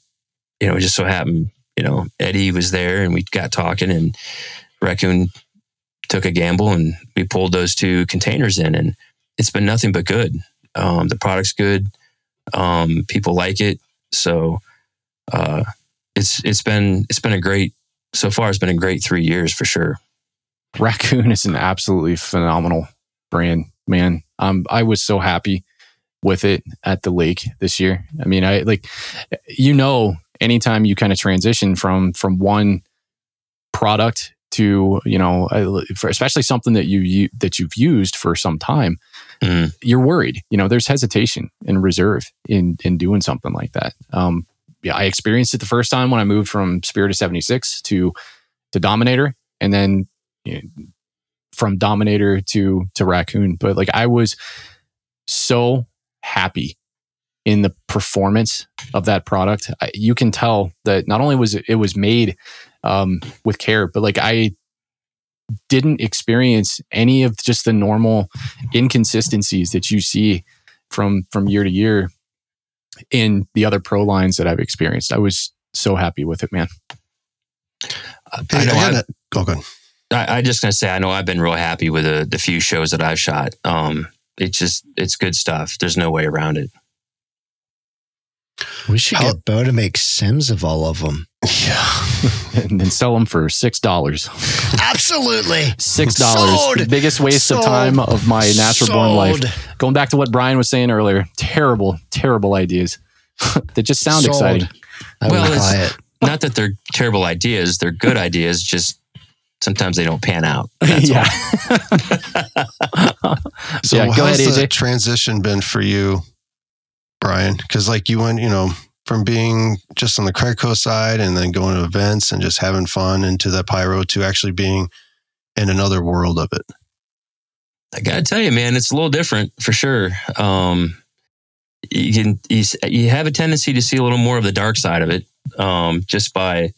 you know, it just so happened, you know, Eddie was there, and we got talking, and Raccoon took a gamble, and we pulled those two containers in, and it's been nothing but good. Um, the product's good. Um, people like it, so uh, it's it's been it's been a great so far. It's been a great three years for sure. Raccoon is an absolutely phenomenal brand, man. Um, I was so happy with it at the lake this year. I mean, I like, you know, anytime you kind of transition from from one product to you know, especially something that you, you that you've used for some time, mm. you're worried. You know, there's hesitation and reserve in in doing something like that. Um, yeah, I experienced it the first time when I moved from Spirit of 76 to to Dominator and then you know, from Dominator to to Raccoon. But like I was so happy in the performance of that product. I, you can tell that not only was it, it was made um, with care, but like I didn't experience any of just the normal inconsistencies that you see from from year to year in the other pro lines that I've experienced. I was so happy with it, man. I know. I, go good. I, I just gonna say I know I've been real happy with the the few shows that I've shot. Um, it's just it's good stuff. There's no way around it. We should How, get Bo to make sims of all of them. Yeah, [LAUGHS] and then sell them for six dollars. Absolutely, six dollars. The biggest waste Sold. of time of my natural Sold. born life. Going back to what Brian was saying earlier, terrible, terrible ideas [LAUGHS] that just sound Sold. exciting. I well, it's, not that they're terrible ideas; they're good ideas. Just sometimes they don't pan out. [LAUGHS] yeah. so, yeah, how's ahead, the transition been for you, Brian? Because like you went, you know, from being just on the Craigco side and then going to events and just having fun into the pyro to actually being in another world of it. I gotta tell you, man, it's a little different for sure. Um, you can you, you have a tendency to see a little more of the dark side of it, um, just by,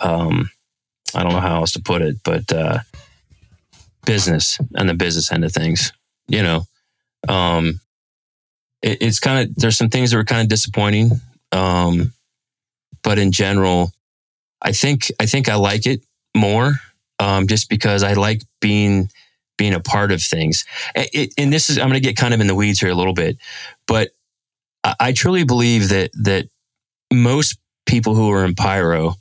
um, I don't know how else to put it, but uh, business and the business end of things. You know, um, it, it's kind of there's some things that were kind of disappointing, um, but in general, I think I think I like it more, um, just because I like being being a part of things. It, and this is I'm going to get kind of in the weeds here a little bit, but I, I truly believe that that most people who are in pyro,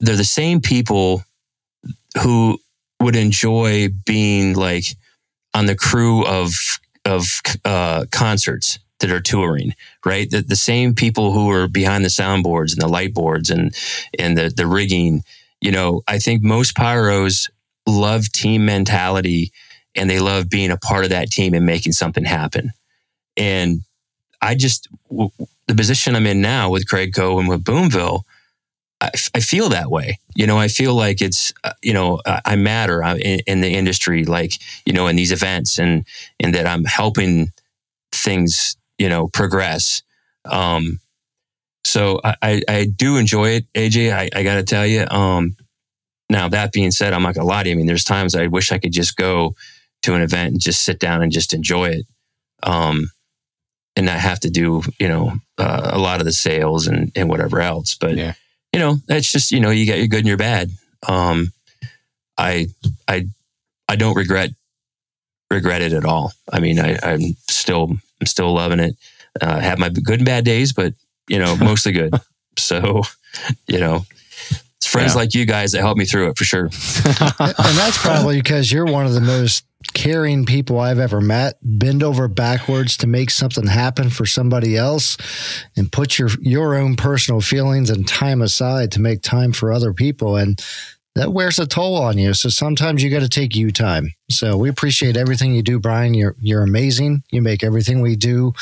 they're the same people who would enjoy being like on the crew of of uh, concerts that are touring, right? The, the same people who are behind the soundboards and the light boards and and the the rigging. You know, I think most pyros love team mentality and they love being a part of that team and making something happen. And I just the position I'm in now with Craig Craigco and with Boomville, I, I, feel that way. You know, I feel like it's uh, you know I matter uh, in, in, the industry, like you know, in these events, and and that I'm helping things you know progress. Um, so I, I do enjoy it, AJ. I, I got to tell you. Um, now that being said, I'm not gonna lie to you. I mean, there's times I wish I could just go to an event and just sit down and just enjoy it. Um, and not have to do you know uh, a lot of the sales and and whatever else. But yeah. You know that's just you know you got your good and your bad. Um, I I I don't regret regret it at all. I mean, I, I'm still I'm still loving it. Uh, have my good and bad days, but you know, mostly good. [LAUGHS] So, you know, friends Yeah. like you guys that help me through it for sure. [LAUGHS] and that's probably because you're one of the most caring people I've ever met. Bend over backwards to make something happen for somebody else and put your your own personal feelings and time aside to make time for other people and that wears a toll on you. So sometimes you got to take you time. So we appreciate everything you do, Brian. You're you're amazing. You make everything we do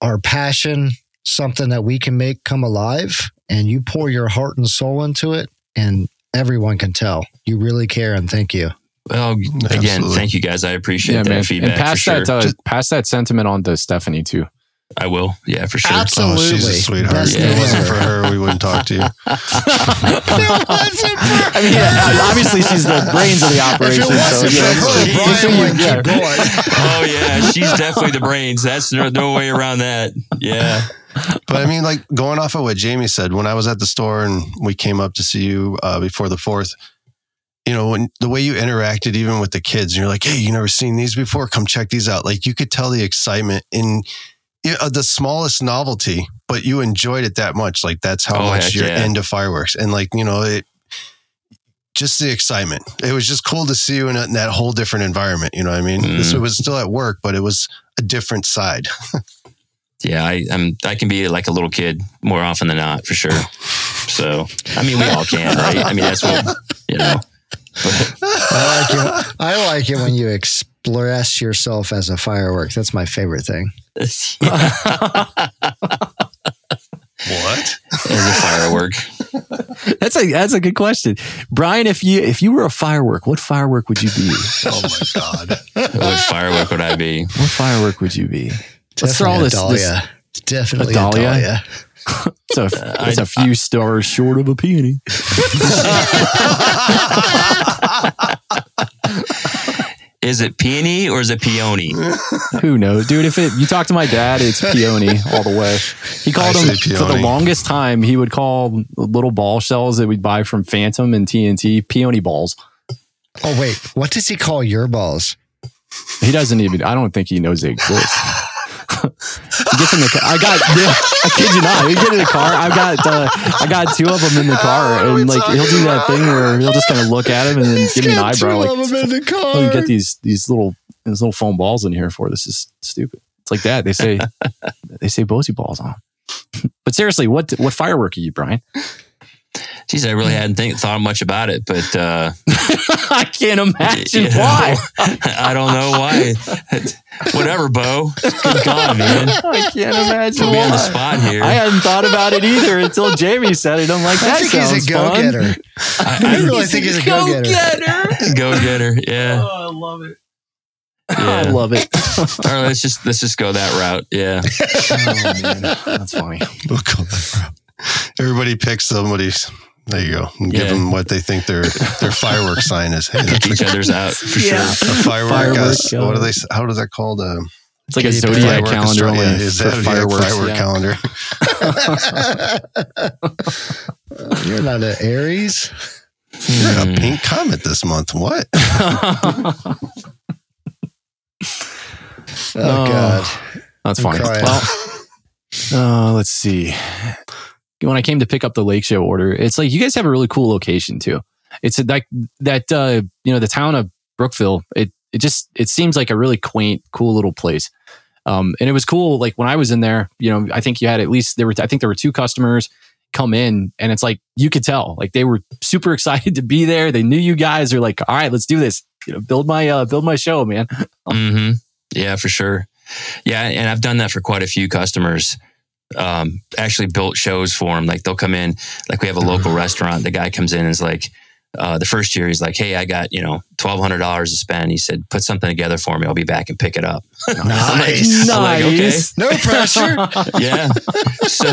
our passion something that we can make come alive and you pour your heart and soul into it and everyone can tell you really care and thank you. Well, again, Absolutely. thank you guys. I appreciate that man. feedback. And pass for sure. that uh, pass that sentiment on to Stephanie too. I will. Yeah, for sure. Oh, she's a Absolutely. sweetheart. Best If it wasn't for her, we wouldn't talk to you. [LAUGHS] I mean, yeah, obviously she's the brains of the operation. so, you know, continue- yeah. oh yeah, she's definitely the brains. That's no, no way around that. Yeah. [LAUGHS] But I mean, like going off of what Jamie said, when I was at the store and we came up to see you uh, before the fourth, you know, when the way you interacted even with the kids, and you're like, "Hey, you never seen these before? Come check these out." Like you could tell the excitement in the smallest novelty, but you enjoyed it that much. Like that's how Oh, much you're yeah. into fireworks, and like you know it. Just the excitement. It was just cool to see you in, a, in that whole different environment. You know what I mean? This Mm. was still at work, but it was a different side. [LAUGHS] Yeah, I, I'm. I can be like a little kid more often than not, for sure. So, I mean, we all can, right? I mean, that's what you know. I like it. I like it when you express yourself as a firework. That's my favorite thing. What? As a firework, That's a that's a good question, Brian. If you if you were a firework, what firework would you be? Oh my god! what firework would I be? What firework would you be? Let's throw all Definitely this. a this. Definitely A a dahlia? dahlia. [LAUGHS] it's a, uh, it's a few stars short of a peony. [LAUGHS] Is it peony or is it peony? Who knows, dude? If it you talk to my dad, it's peony all the way. He called I them for the longest time. He would call little ball shells that we'd buy from Phantom and TNT peony balls. Oh wait, what does he call your balls? He doesn't even. I don't think he knows they exist. He gets in the. car. I got. Yeah, I kid you not. He get in the car. I got. Uh, I got two of them in the car, we and like he'll do that thing where he'll just kind of look at him and then give me an eyebrow. Like, in the car. oh, you get these these little these little foam balls in here for this is stupid. It's like that. They say [LAUGHS] they say Bosie balls on. But seriously, what what firework are you, Brian? Geez, I really hadn't think, thought much about it, but uh, [LAUGHS] I can't imagine you know, why. [LAUGHS] I don't know why. [LAUGHS] Whatever, Bo. Good God, man. I can't imagine Put me on the spot here. I hadn't thought about it either until Jamie said it. I'm like, I that think sounds he's a go-getter. I, I I, really think he's a go-getter. go getter. Yeah. I love it. Yeah. I love it. All right, let's just let's just go that route. Yeah. oh, man. That's funny. We'll go that route. Everybody picks somebody's. There you go. And Give Yeah. them what they think their their [LAUGHS] firework sign is. Hey, Pick that's each other's out for Yeah. sure. a firework. Firework, uh, uh, what are they? How is that called? Uh, It's like a zodiac calendar only yeah, is for that fireworks. firework yeah. calendar? [LAUGHS] [LAUGHS] You're not an Aries. You're Hmm. a pink comet this month. What? Oh, Oh. God. That's I'm funny. Well, uh, let's see. When I came to pick up the Lake Show order, it's like you guys have a really cool location too. It's like that, uh, you know, the town of Brookville. It it just it seems like a really quaint, cool little place. Um, and it was cool. Like when I was in there, you know, I think you had at least there were. I think there were two customers come in, and it's like you could tell, like they were super [LAUGHS] excited to be there. They knew you guys are like, all right, let's do this. You know, build my uh, build my show, man. [LAUGHS] mm-hmm. Yeah, for sure. Yeah, and I've done that for quite a few customers. Um, actually built shows for them. Like they'll come in, like we have a local restaurant. The guy comes in and is like, uh, the first year he's like, "Hey, I got you know twelve hundred dollars to spend." He said, "Put something together for me. I'll be back and pick it up." [LAUGHS] Nice. I'm like, okay. Nice. No pressure. [LAUGHS] yeah. So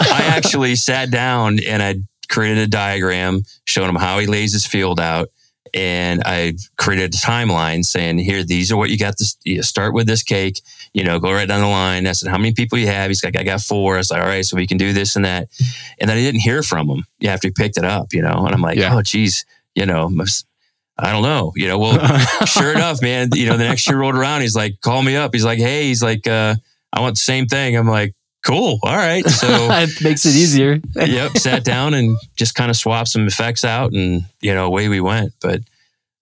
I actually sat down and I created a diagram showing him how he lays his field out. And I created a timeline saying, here, these are what you got to you start with this cake, you know, go right down the line. I said, how many people you have? He's like, I got four. I was like, all right, so we can do this and that. And then I didn't hear from him after he picked it up, you know, and I'm like, Yeah. oh, geez, You know, I don't know. You know, well, [LAUGHS] sure enough, man. You know, the next year rolled around. He's like, call me up. He's like, hey, he's like, uh, I want the same thing. I'm like, cool. All right. So [LAUGHS] it makes it easier. [LAUGHS] yep. Sat down and just kind of swapped some effects out, and you know, away we went. But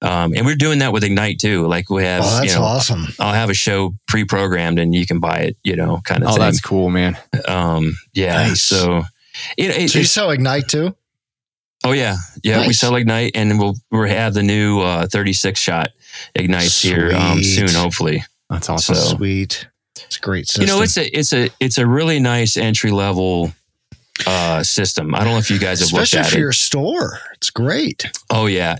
um, and we're doing that with Ignite too. Like we have, Oh, that's you know, awesome. I'll have a show pre-programmed and you can buy it. You know, kind of Oh, thing. that's cool, man. Um, yeah. Nice. So, it, it, So you sell Ignite too? oh yeah, yeah. We sell Ignite, and we'll we'll have the new uh, 36 shot ignites here um, soon, hopefully. That's awesome. So- Sweet. It's a great system. You know, it's a it's a it's a really nice entry level uh, system. I don't know if you guys have especially looked at for it. your store. It's great. Oh yeah.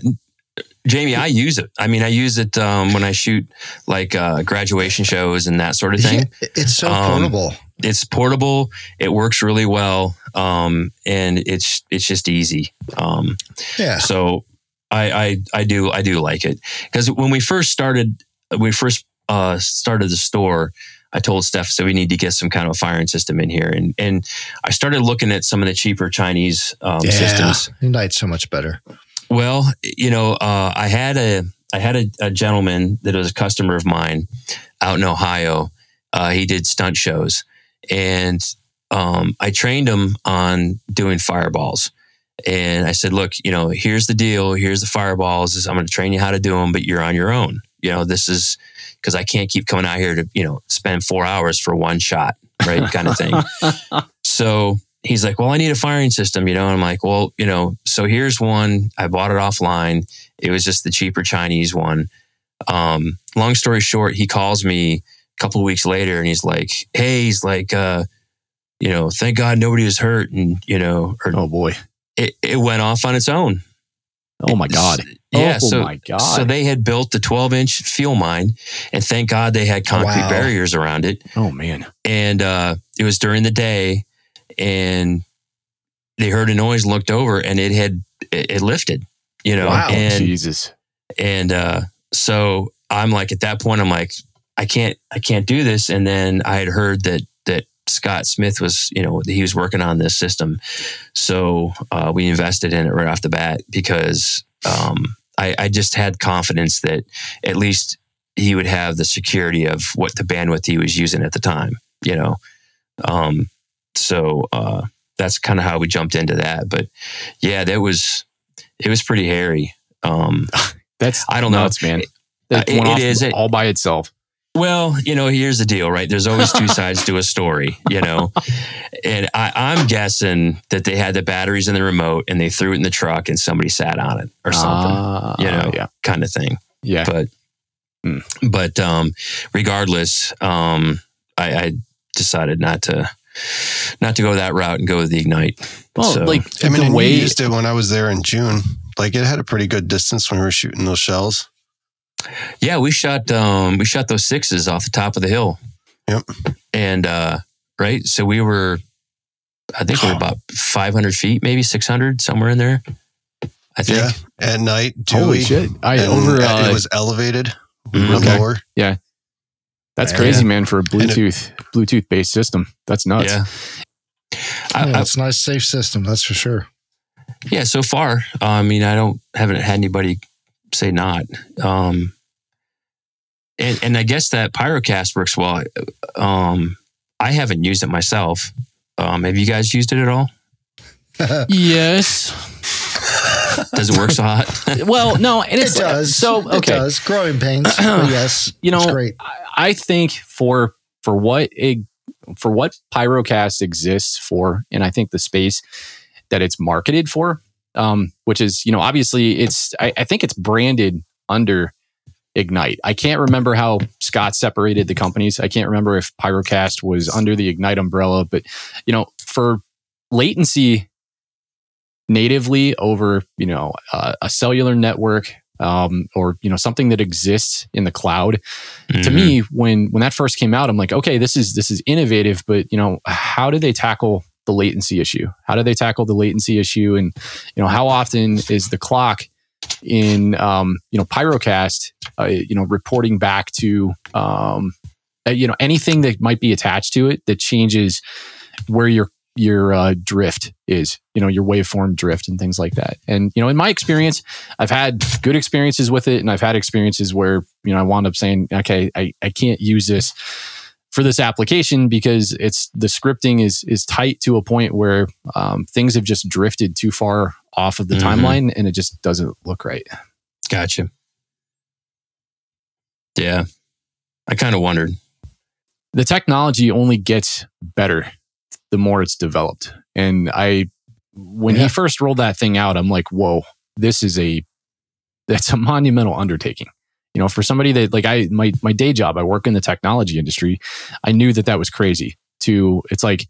Jamie, I use it. I mean, I use it um, when I shoot like uh, graduation shows and that sort of thing. Yeah, it's so Um, portable. it's portable. It works really well, um, and it's it's just easy. Um, Yeah. so I, I I do I do like it because when we first started, we first uh, started the store. I told Steph, so we need to get some kind of a firing system in here, and and I started looking at some of the cheaper Chinese um, yeah. systems. Ignite's so much better. Well, you know, uh, I had a I had a, a gentleman that was a customer of mine out in Ohio. Uh, he did stunt shows, and um, I trained him on doing fireballs. And I said, "Look, you know, here's the deal. Here's the fireballs. I'm going to train you how to do them, but you're on your own. You know, this is because I can't keep coming out here to you know spend four hours for one shot, right? kind of thing." [LAUGHS] So he's like, Well, I need a firing system, you know? And I'm like, Well, you know, so here's one. I bought it offline. It was just the cheaper Chinese one. Um, long story short, he calls me a couple of weeks later and he's like, Hey, he's like, uh, you know, thank God nobody was hurt. And, you know, or Oh boy. it, it went off on its own. Oh my god. Yeah. Oh so, my god. so they had built the 12 inch fuel mine and thank God they had concrete Wow. barriers around it oh man. and uh, it was during the day, and they heard a noise, looked over, and it had it, it lifted, you know, Wow. and Jesus. and uh, so I'm like at that point, I'm like, I can't, I can't do this, and then I had heard that that Scott Smith was, you know, he was working on this system, so uh, we invested in it right off the bat because um, I, I just had confidence that at least he would have the security of what the bandwidth he was using at the time, you know. Um, so uh, that's kind of how we jumped into that. But yeah, that was it was pretty hairy. Um, [LAUGHS] That's I don't know. nuts, man. Uh, That it- it. It- all by itself. Well, you know, here's the deal, right? There's always two [LAUGHS] sides to a story, you know. And I, I'm guessing that they had the batteries in the remote and they threw it in the truck and somebody sat on it or something, Ah, you know, Yeah. kind of thing. Yeah. But, Hmm. but um, regardless, um, I, I decided not to not to go that route and go with the ignite. Well, So- like I mean, the and way you used it when I was there in June. Like it had a pretty good distance when we were shooting those shells. Yeah, we shot um we shot those sixes off the top of the hill. Yep. And uh right, so we were I think we were about 500 feet, maybe 600, somewhere in there. I think. Yeah, at night, holy shit. I and over uh, uh, it was elevated. We Mhm. Okay. lower. Yeah, that's Yeah. crazy, man, for a it- Bluetooth Bluetooth based system. That's nuts. Yeah. I, Yeah, I, it's a nice, safe system. That's for sure. yeah, so far, I mean, I don't haven't had anybody say not. Um, and and I guess that Pyrocast works well. Um, I haven't used it myself. Um, have you guys used it at all? Yes. Does it work so hot? [LAUGHS] well, no, and It does. so It okay. does. Growing pains. [CLEARS THROAT] yes. You know, it's great. I- I think for for what it for what Pyrocast exists for, and I think the space that it's marketed for, um, which is you know obviously it's I, I think it's branded under Ignite. I can't remember how Scott separated the companies. I can't remember if Pyrocast was under the Ignite umbrella, but you know for latency natively over you know uh, a cellular network um, or you know something that exists in the cloud to Mhm. me when when that first came out i'm like okay this is this is innovative but you know how do they tackle the latency issue how do they tackle the latency issue and you know how often is the clock in um, you know pyrocast uh, you know reporting back to um, uh, you know anything that might be attached to it that changes where your your uh, drift is, you know, your waveform drift and things like that. And, you know, in my experience, I've had good experiences with it and I've had experiences where, you know, I wound up saying, okay, I, I can't use this for this application because it's the scripting is is tight to a point where um, things have just drifted too far off of the Mhm. timeline and it just doesn't look right. Gotcha. Yeah. I kind of wondered. the technology only gets better the more it's developed. And I, when Yeah. he first rolled that thing out, I'm like, whoa, this is a, that's a monumental undertaking. You know, for somebody that like I, my, my day job, I work in the technology industry. I knew that that was crazy to, it's like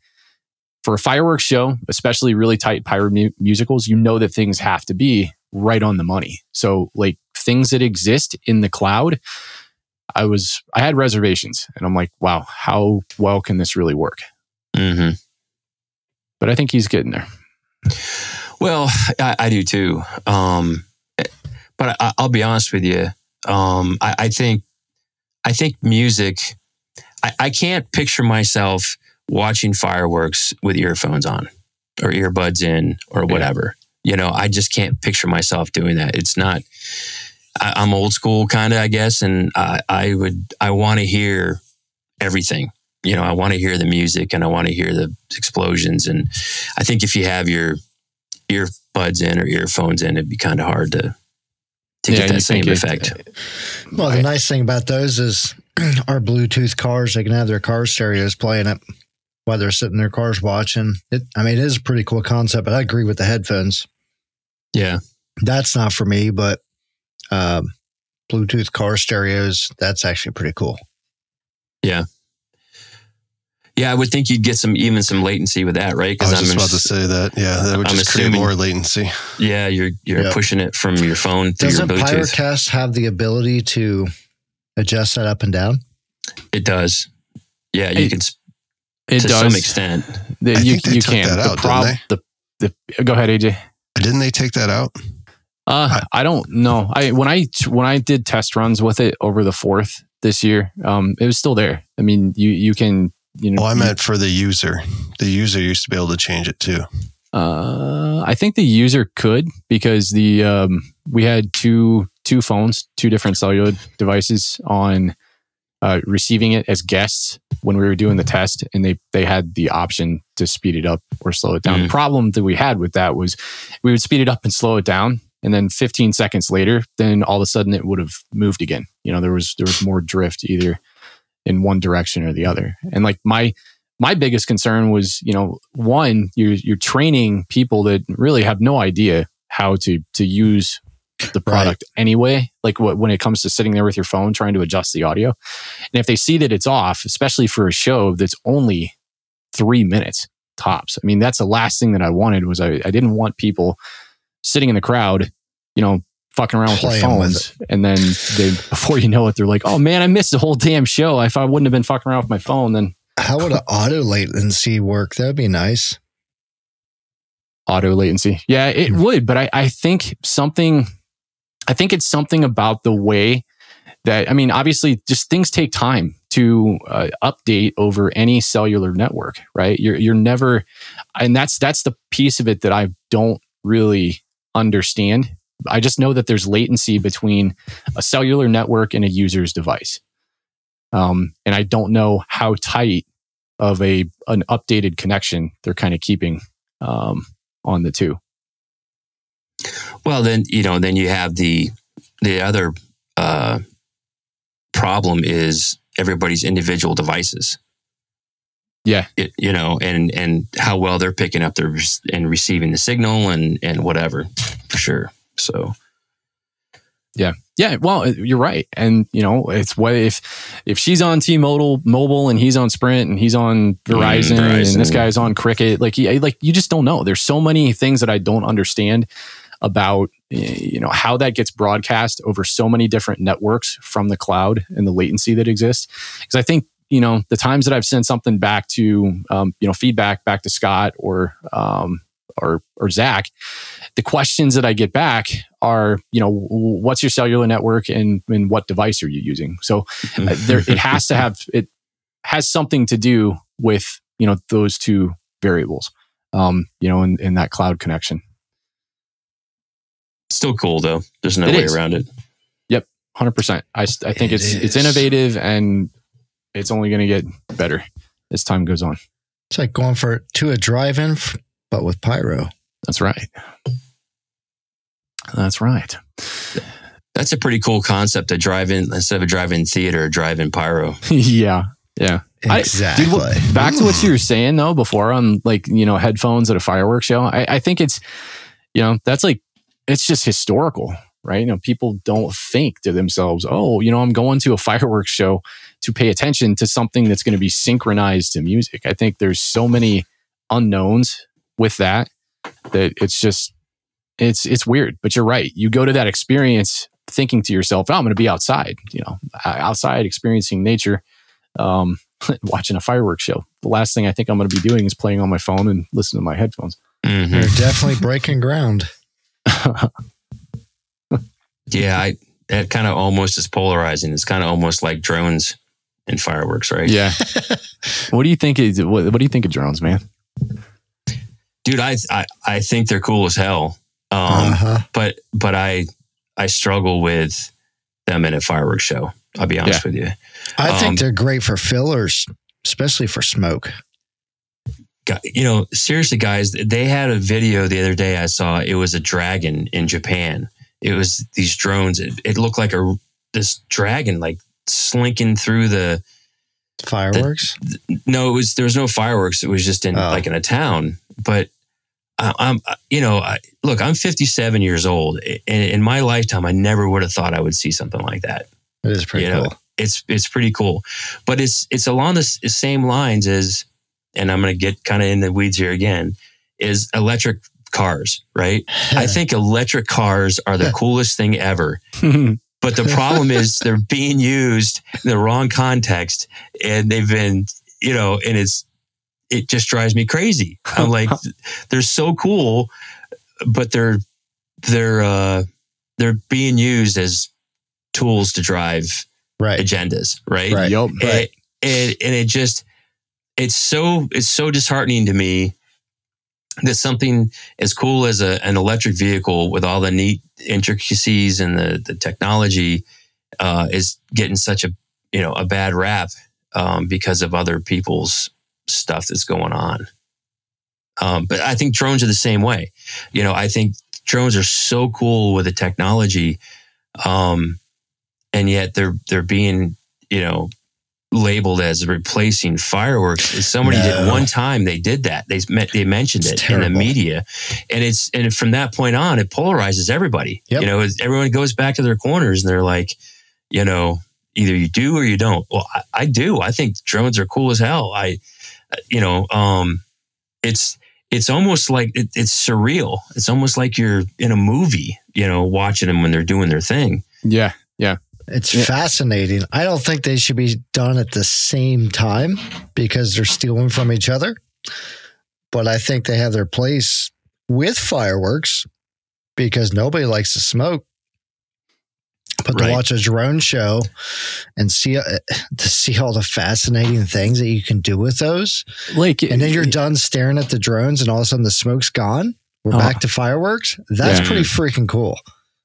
for a fireworks show, especially really tight pyro mu- musicals, you know that things have to be right on the money. So like things that exist in the cloud, I was I had reservations and I'm like, wow, how well can this really work? hmm But I think he's getting there. Well, I, I do too. Um, but I, I'll be honest with you. Um, I, I think, I think music. I, I can't picture myself watching fireworks with earphones on, or earbuds in, or Yeah. whatever. You know, I just can't picture myself doing that. It's not. I, I'm old school, kind of, I guess, and I, I would. I want to hear everything. You know, I want to hear the music and I want to hear the explosions. And I think if you have your earbuds in or earphones in, it'd be kind of hard to to Yeah, get that same it- effect. Well, the nice thing about those is [CLEARS THROAT] our Bluetooth cars, they can have their car stereos playing it while they're sitting in their cars watching. It, I mean, it is a pretty cool concept, but I agree with the headphones. yeah, That's not for me, but um, Bluetooth car stereos, that's actually pretty cool. yeah. I would think you'd get some even some latency with that, right? I was I'm just about to say that. Yeah, that would I'm just create assuming- more latency. yeah, you're you're Yeah. pushing it from your phone through Doesn't your Bluetooth. Pyrocast have the ability to adjust that up and down? It does. Yeah, you It- can It to does. some extent. The- I you they you took can. that the out, didn't the, the go ahead, AJ. Didn't they take that out? Uh, I don't know. I when I when I did test runs with it over the fourth this year, um, it was still there. I mean, you you can you know. Oh, I meant for the user. The user used to be able to change it too. Uh, I think the user could because the um, we had two two phones, two different cellular devices on uh, receiving it as guests when we were doing the test, and they they had the option to speed it up or slow it down. Mm. The problem that we had with that was we would speed it up and slow it down, and then 15 seconds later, then all of a sudden it would have moved again. You know, there was there was more drift either in one direction or the other, and like my my biggest concern was, you know, one, you're you're training people that really have no idea how to to use the product anyway. Like what, when it comes to sitting there with your phone trying to adjust the audio, and if they see that it's off, especially for a show that's only three minutes tops. I mean, that's the last thing that I wanted was I, I didn't want people sitting in the crowd, you know, fucking around with their Playing with phones, and then they [LAUGHS] before you know it, they're like, "Oh man, I missed the whole damn show. If I wouldn't have been fucking around with my phone, then." [LAUGHS] How would an auto latency work? That'd be nice. auto latency. Yeah, it would, but I, I think something, I think it's something about the way that, I mean, obviously, just things take time to uh, update over any cellular network, right? You're, you're never, and that's, that's the piece of it that I don't really understand. I just know that there's latency between a cellular network and a user's device. Um, and I don't know how tight of a an updated connection they're kind of keeping um, on the two. Well, then you know, then you have the the other uh, problem is everybody's individual devices. Yeah. It, you know, and and how well they're picking up their and receiving the signal and and whatever, for sure. So Yeah, Yeah. well, you're right, and you know, it's what if if she's on T-Mobile, mobile, and he's on Sprint, and he's on Verizon, and this guy's on Cricket. Like, you, like you just don't know. There's so many things that I don't understand about you know how that gets broadcast over so many different networks from the cloud and the latency that exists. Because I think you know the times that I've sent something back to um, you know feedback back to Scott or um, or or Zach, the questions that I get back are, you know, what's your cellular network and, and what device are you using? So uh, there, it has to have, it has something to do with, you know, those two variables. um, you know, in, in that cloud connection. Still cool though. There's no It way is. around it. Yep. Hundred percent. I, I think It it's it's innovative and it's only going to get better as time goes on. It's like going for to a drive-in, but with pyro. That's right. That's right. That's a pretty cool concept to drive in instead of a drive-in theater, drive-in pyro. [LAUGHS] yeah, yeah. I- Exactly. Dude, what- back to what you were saying though before on like you know headphones at a fireworks show. I, I think it's you know that's like it's just historical, right? You know, people don't think to themselves, oh, you know, I'm going to a [LAUGHS] fireworks show to pay attention to something that's going to be synchronized to music. I think there's so many unknowns with that that it's just it's it's weird. But you're right. You go to that experience thinking to yourself, oh, I'm going to be outside, you know, outside experiencing nature. Um, [LAUGHS] watching a fireworks show. The last thing I think I'm going to be doing is playing on my phone and listening to my headphones. Mhm. You're definitely breaking ground. [LAUGHS] Yeah, I that kind of almost is polarizing. It's kind of almost like drones and fireworks, right? Yeah. [LAUGHS] what do you think is what, what do you think of drones, man? dude, I I, I think they're cool as hell. Um, uh-huh. but but I I struggle with them in a fireworks show. I'll be honest with you. I Um, think they're great for fillers, especially for smoke. You know, seriously, guys, they had a video the other day I saw. It was a dragon in Japan. It was these drones. It, it looked like a this dragon like slinking through the. Fireworks. No, it was there was no fireworks. It was just in Oh. like in a town. But I, I'm you know I, look, I'm 57 years old. and in my lifetime, I never would have thought I would see something like that. it is pretty you know, cool. it's it's pretty cool but it's it's along the same lines as and i'm going to get kind of in the weeds here again is electric cars right i [LAUGHS] think electric cars are the coolest thing ever [LAUGHS] but the problem is they're being used in the wrong context and they've been you know and it's it just drives me crazy i'm like they're so cool but they're they're uh they're being used as tools to drive right. agendas, right? Right. Yup. And, and, and it just, it's so, it's so disheartening to me that something as cool as a, an electric vehicle with all the neat intricacies and the, the technology uh, is getting such a, you know, a bad rap um, because of other people's stuff that's going on. Um, but I think drones are the same way. You know, I think drones are so cool with the technology. Um, and yet they're they're being you know labeled as replacing fireworks. Somebody did one time they did that. They they mentioned It's it in the media, and it's and from that point on, it polarizes everybody. Yep. You know, everyone goes back to their corners and they're like, you know, either you do or you don't. Well, I, I do. I think drones are cool as hell. I, you know, um, it's it's almost like it, it's surreal. It's almost like you're in a movie. You know, watching them when they're doing their thing. yeah. Yeah. It's Yeah. fascinating. I don't think they should be done at the same time because they're stealing from each other. But I think they have their place with fireworks because nobody likes to smoke. But Right. to watch a drone show and see uh, to see all the fascinating things that you can do with those, Like, and then you're done staring at the drones, and all of a sudden the smoke's gone. We're Oh. back to fireworks. That's Yeah. pretty freaking cool.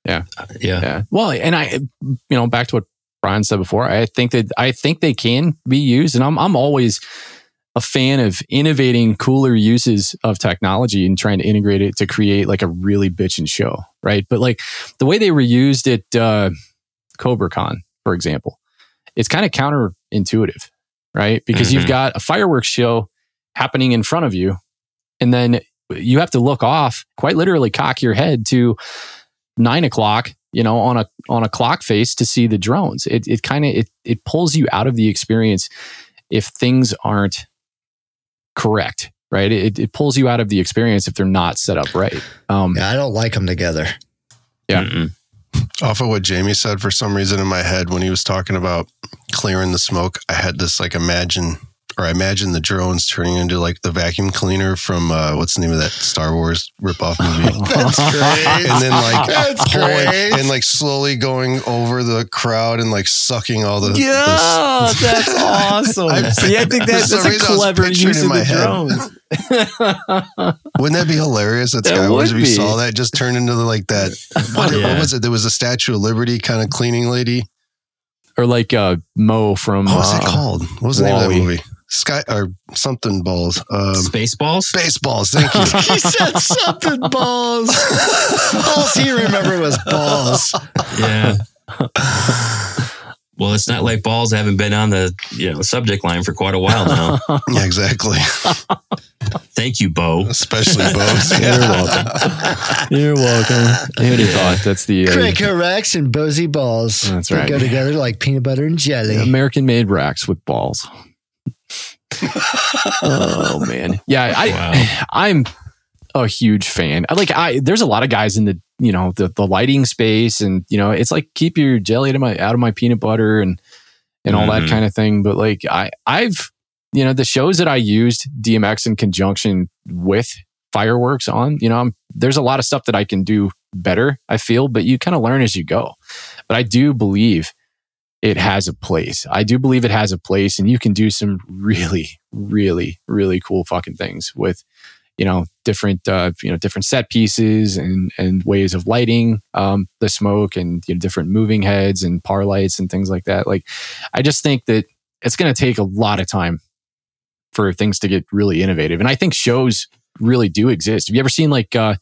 Yeah. Yeah. Well, and I, you know, back to what Brian said before, I think that I think they can be used, and I'm I'm always a fan of innovating cooler uses of technology and trying to integrate it to create like a really bitchin' show, right? But like the way they were used at uh, CobraCon, for example, it's kind of counterintuitive, right? Because you've Mhm. got a fireworks show happening in front of you, and then you have to look off, quite literally, cock your head to nine o'clock, you know, on a on a clock face to see the drones. It it kind of it it pulls you out of the experience if things aren't correct, right? It it pulls you out of the experience if they're not set up right. Um, Yeah, I don't like them together. Yeah. Mm-mm. Off of what Jamie said, for some reason in my head when he was talking about clearing the smoke, I had this like imagine or I imagine the drones turning into like the vacuum cleaner from uh, what's the name of that Star Wars ripoff movie? [LAUGHS] That's great. and then like That's pulling great. and like slowly going over the crowd and like sucking all the. the Yeah, s- that's [LAUGHS] awesome. I- See, I think for [LAUGHS] that's, some that's a reason I was clever use of my the head. drones. Wouldn't that be hilarious? That That Skywars, if you saw that, just turned into like that. What, Yeah. what was it? There was a Statue of Liberty kind of cleaning lady. or like uh, Mo from What was it uh, called? What was the name of that movie? Sky or something balls. Um, Spaceballs. Spaceballs. Thank you. [LAUGHS] he said something balls. All he remembered was balls. Yeah. well, it's not like balls haven't been on the you know subject line for quite a while now. [LAUGHS] yeah, exactly. Thank you, Bo. Especially Bo. [LAUGHS] You're welcome. You're welcome. Who'd have thought that's the uh, Cracker Rex and Bozy balls. That's They right. go together like peanut butter and jelly. American made racks with balls. Oh man, yeah, I Wow. [SIGHS] I'm a huge fan. I Like I, there's a lot of guys in the you know the the lighting space, and you know it's like keep your jelly out of my out of my peanut butter and and all that Mhm. kind of thing. But like I I've you know the shows that I used DMX in conjunction with fireworks on. You know, I'm, there's a lot of stuff that I can do better. I feel, but you kind of learn as you go. But I do believe it has a place. I do believe it has a place, and you can do some really, really, really cool fucking things with, you know, different, uh, you know, different set pieces and and ways of lighting um, the smoke, and you know, different moving heads and par lights and things like that. Like, I just think that it's going to take a lot of time for things to get really innovative, and I think shows really do exist. Have you ever seen like uh,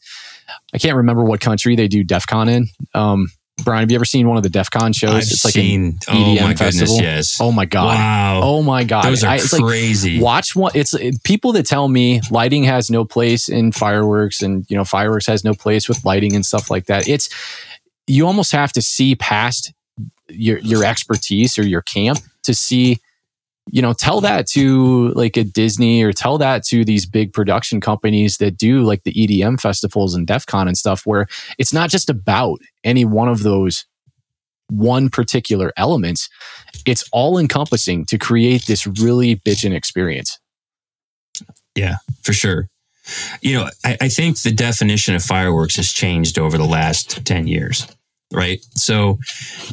I can't remember what country they do Defqon in? Um, Brian, have you ever seen one of the Defqon shows? I've it's like seen. an oh EDM my festival. goodness! Yes. Oh my god! Wow. Oh my god! Those are I- it's like crazy. watch one. It's it, people that tell me lighting has no place in fireworks, and you know fireworks has no place with lighting and stuff like that. It's you almost have to see past your your expertise or your camp to see you know tell that to like a disney or tell that to these big production companies that do like the edm festivals and Defqon and stuff where it's not just about any one of those one particular elements it's all encompassing to create this really bitchin' experience Yeah, for sure. You know, I, I think the definition of fireworks has changed over the last 10 years, right? So,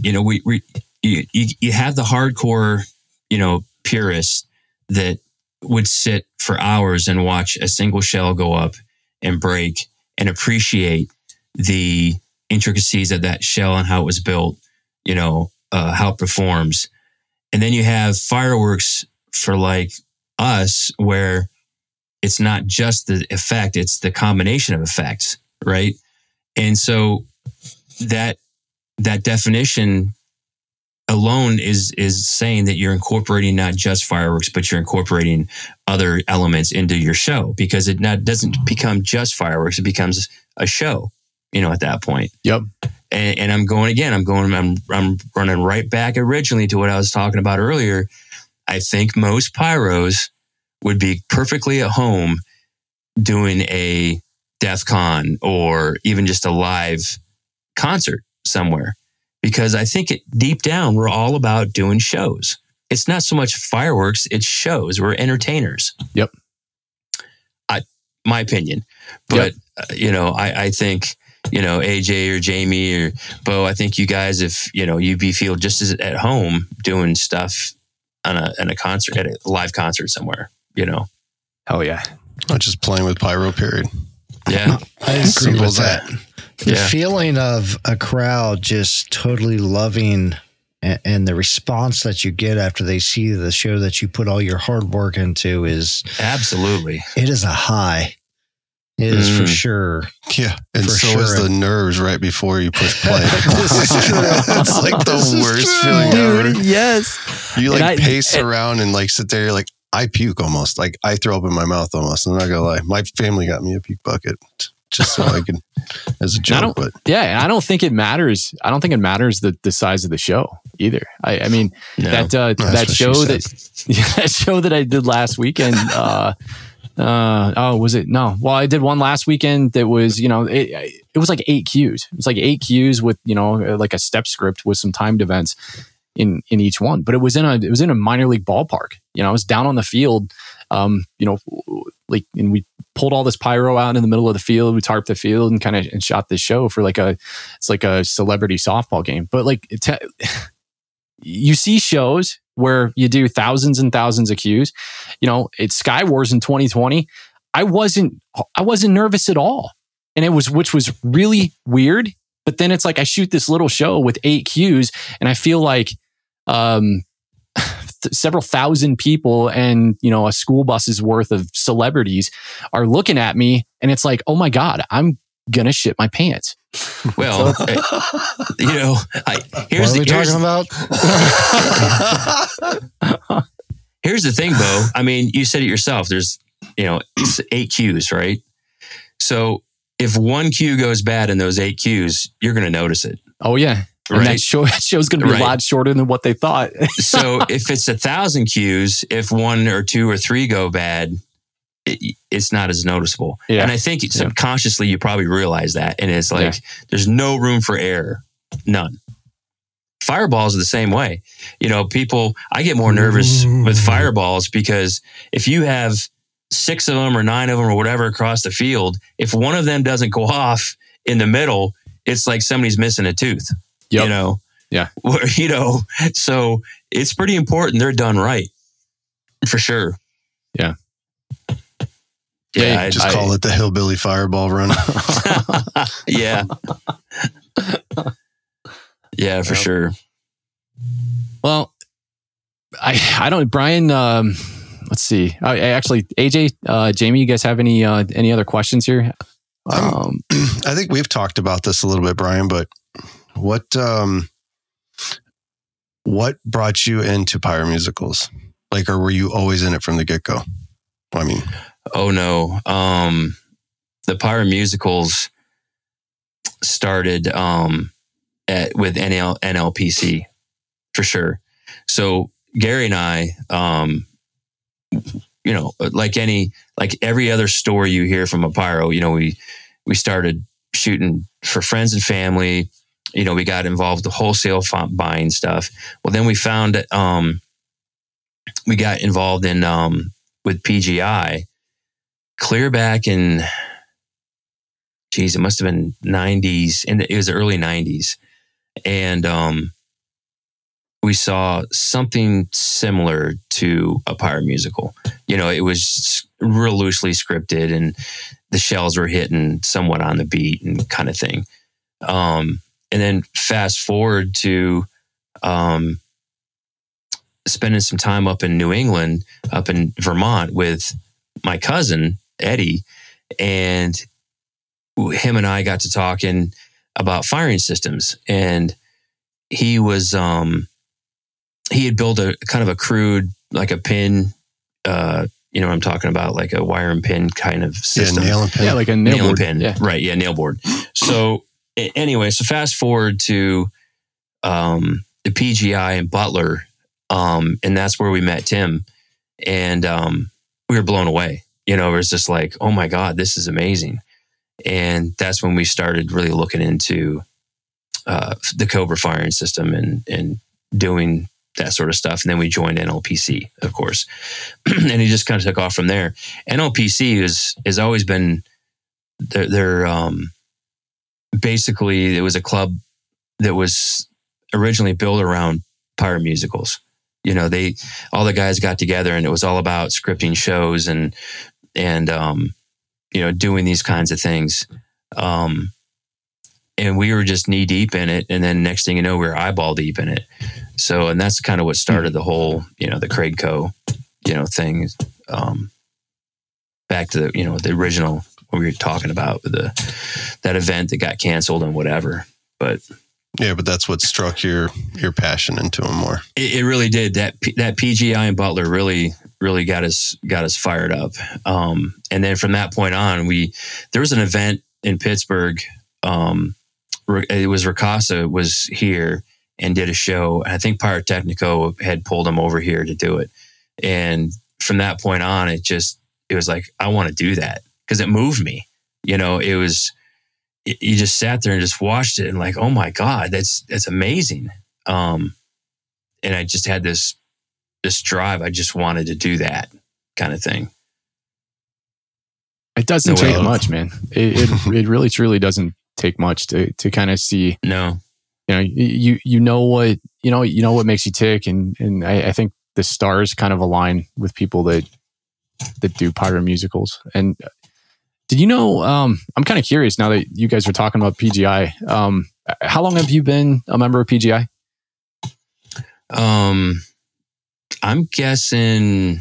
you know, we, we you, you, you have the hardcore, you know, purists that would sit for hours and watch a single shell go up and break and appreciate the intricacies of that shell and how it was built, you know, uh, how it performs. And then you have fireworks for like us where it's not just the effect, it's the combination of effects, right? And so that that definition alone is is saying that you're incorporating not just fireworks, but you're incorporating other elements into your show because it not doesn't become just fireworks; it becomes a show. You know, at that point. Yep. And, and I'm going again. I'm going. I'm I'm running right back originally to what I was talking about earlier. I think most pyros would be perfectly at home doing a Defqon or even just a live concert somewhere. Because I think it deep down, we're all about doing shows. It's not so much fireworks, it's shows. We're entertainers. Yep. I, my opinion. But, uh, you know, I, I think, you know, AJ or Jamie or Bo, I think you guys, if, you know, you'd be feel just as at home doing stuff on a, on a concert, at a live concert somewhere, you know? hell yeah Not just playing with pyro. Period. Yeah. [LAUGHS] I agree Simple with that. that. The Yeah. feeling of a crowd just totally loving and, and the response that you get after they see the show that you put all your hard work into is Absolutely. it is a high. It is for Mm. sure. Yeah, and For so is the nerves right before you push play. [LAUGHS] [LAUGHS] This is true. it's like the This worst true. feeling ever. yes You like I- pace and- around and like sit there. You're like, I puke almost. Like I throw up in my mouth almost. I'm not gonna lie. My family got me a puke bucket just so I can, [LAUGHS] as a joke. But yeah i don't think it matters i don't think it matters the, the size of the show either i, I mean No. that uh, that show that [LAUGHS] that show that I did last weekend. Uh, uh, oh, was it no? Well, I did one last weekend that was you know it, it was like eight cues. It was like eight cues with you know like a step script with some timed events, in in each one. But it was in a it was in a minor league ballpark. You know, I was down on the field. Um, you know, like and we pulled all this pyro out in the middle of the field. We tarped the field and kind of and shot this show for like a it's like a celebrity softball game. But like [LAUGHS] you see shows where you do thousands and thousands of cues. You know, it's Sky Wars in 2020. I wasn't I wasn't nervous at all. And it was which was really weird. But then it's like I shoot this little show with eight cues and I feel like um several thousand people and you know a school bus's worth of celebrities are looking at me and it's like oh my god i'm gonna shit my pants Well, eh, [LAUGHS] you know, I, here's what are we the here's, talking about? [LAUGHS] here's the thing, Bo. I mean, you said it yourself. There's you know eight cues, right? So if one cue goes bad in those eight cues, you're going to notice it. oh yeah and Right. that show [LAUGHS] that show's gonna be Right. a lot shorter than what they thought [LAUGHS] so if it's a thousand cues, if one or two or three go bad, it, it's not as noticeable. Yeah. And I think Yeah. subconsciously you probably realize that. And it's like Yeah. there's no room for error, none. Fireballs are the same way. You know, people, I get more nervous with mm. fireballs because if you have six of them or nine of them or whatever across the field, if one of them doesn't go [LAUGHS] off in the middle, it's like somebody's missing a tooth. Yep. You know? Yeah. [LAUGHS] You know, so it's pretty important they're done right. For sure. Yeah. Yeah. Yeah, I- Just I- call it the hillbilly fireball run. [LAUGHS] [LAUGHS] yeah. yeah, for Yep. sure. well i i don't brian um let's see I, I actually aj uh jamie you guys have any uh any other questions here I'm- um [CLEARS THROAT] I think we've talked about this a little bit, Brian, but what um what brought you into pyro musicals? Like or were you always in it from the get go? I mean, Oh no. Um the Pyro musicals started um at with NL, NLPC for sure. So Gary and I um you know like any like every other story you hear from a pyro, you know we we started shooting for friends and family. You know, we got involved with wholesale buying stuff. Well, then we found um we got involved in um with PGI clear back in geez it must have been 90s and it was the early 90s and um we saw something similar to a pyro musical. You know it was real loosely scripted and the shells were hitting somewhat on the beat and kind of thing. Um and then fast forward to um spending some time up in new england up in vermont with my cousin Eddie, and him and I got to talking about firing systems, and he was um he had built a kind of a crude like a pin, uh, you know what I'm talking about, like a wire and pin kind of yeah, system nail and pin. yeah like a nail, nail, and pin. yeah Right. Yeah. Nail board. So a- anyway, so fast forward to um, the PGI and Butler. Um, and that's where we met Tim. And um, we were blown away. You know, it was just like, oh my God, this is amazing. And that's when we started really looking into uh, the Cobra firing system and, and doing that sort of stuff. And then we joined NLPC, of course. [CLEARS THROAT] and it just kind of took off from there. NLPC is has always been they're, they're um, basically it was a club that was originally built around pyro musicals. You know, they all the guys got together and it was all about scripting shows and and um, you know doing these kinds of things. Um, and we were just knee deep in it, and then next thing you know, we were eyeball deep in it. So, and that's kind of what started the whole, you know, the Craig Co. you know thing. Um, back to the you know the original what we were talking about with the that event that got canceled and whatever. But Yeah, but that's what struck your your passion into him more. it, it really did that that PGI and Butler really really got us got us fired up. Um, and then from that point on, we there was an event in Pittsburgh. Um, it was Ricasa was here and did a show. And I think Pyrotechnico had pulled him over here to do it. And from that point on, it just it was like I want to do that because it moved me. You know, it was it- you just sat there and just watched it and like, oh my god, that's that's amazing. Um, and I just had this this drive. I just wanted to do that kind of thing. It doesn't No take way. much, man. It, it [LAUGHS] it really truly doesn't take much to to kind of see No, you know you you know what you know you know what makes you tick and and I, I think the stars kind of align with people that that do pyro musicals and did you know um i'm kind of curious now that you guys are talking about pgi um how long have you been a member of pgi um, I'm guessing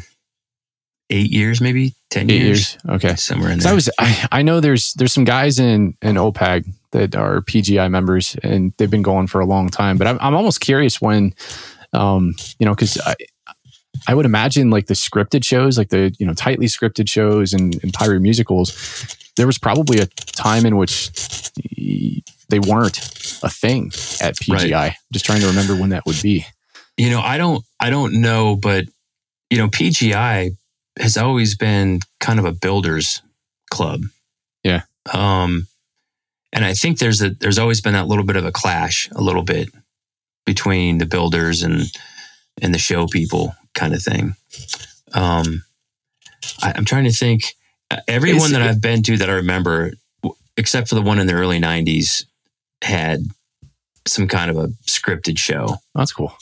eight years, maybe ten eight years, years okay somewhere in there. I was I, I know there's there's some guys in in OPAG that are PGI members and they've been going for a long time. But I'm I'm almost curious when, um, you know, because I would imagine like the scripted shows, like the you know tightly scripted shows and, and pyro musicals, there was probably a time in which they weren't a thing at PGI. Just trying to remember when that would be. you know, I don't, I don't know, but you know, PGI has always been kind of a builders club. Yeah. Um, and I think there's a, there's always been that little bit of a clash, a little bit between the builders and and the show people, kind of thing. Um, I, I'm trying to think. uh, Everyone that I've been to that I remember, except for the one in the early '90s, had some kind of a scripted show. That's cool.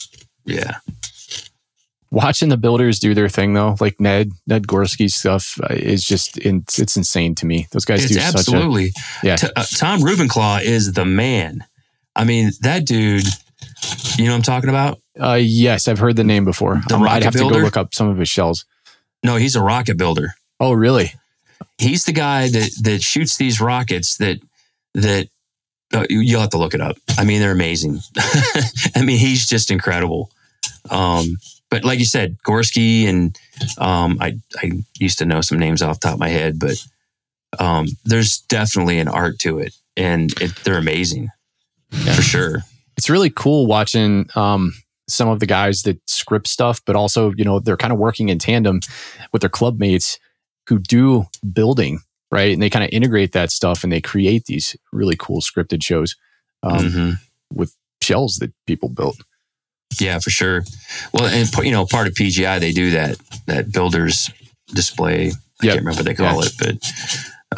Yeah. watching the builders do their thing though, like Ned Ned Gorski's stuff uh, is just it's, it's insane to me. Those guys It's do such a absolutely. Yeah. T- uh, Tom Rubenclaw is the man. I mean, that dude. You know what I'm talking about? Uh, yes, I've heard the name before. The I'd have to go look up some of his shells. No, he's a rocket builder. Oh, really? He's the guy that that shoots these rockets. That that uh, you- you'll have to look it up. I mean, they're amazing. [LAUGHS] I mean, he's just incredible. Um, but like you said, Gorski and um, I I used to know some names off the top of my head, but um, there's definitely an art to it, and it, they're amazing for sure. It's really cool watching um, some of the guys that script stuff, but also you know they're kind of working in tandem with their club mates who do building right, and they kind of integrate that stuff and they create these really cool scripted shows um, Mhm. with shells that people built. Yeah, for sure. Well, and you know, part of PGI they do that that builders display. I Yep. can't remember what they call it, but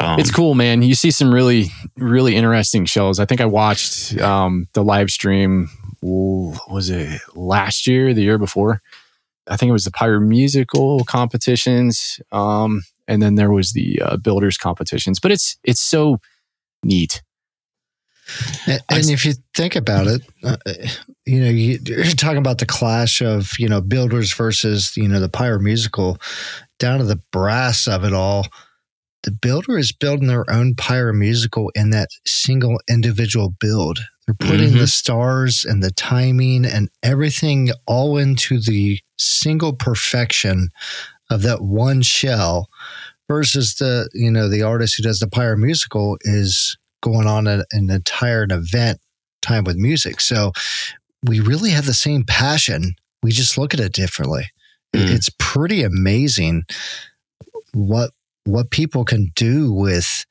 um, it's cool, man. You see some really, really interesting shows. I think I watched um, the live stream. Was it last year, the year before? I think it was the pyro musical competitions, um, and then there was the uh, builders competitions. But it's it's so neat. And, and if you think about it, uh, you know, you, you're talking about the clash of you know builders versus you know the pyro musical, down to the brass of it all. The builder is building their own pyro musical in that single individual build. They're putting Mhm. the stars and the timing and everything all into the single perfection of that one shell versus the you know the artist who does the pyro musical is going on a, an entire event time with music so we really have the same passion we just look at it differently Mm. it's pretty amazing what what people can do with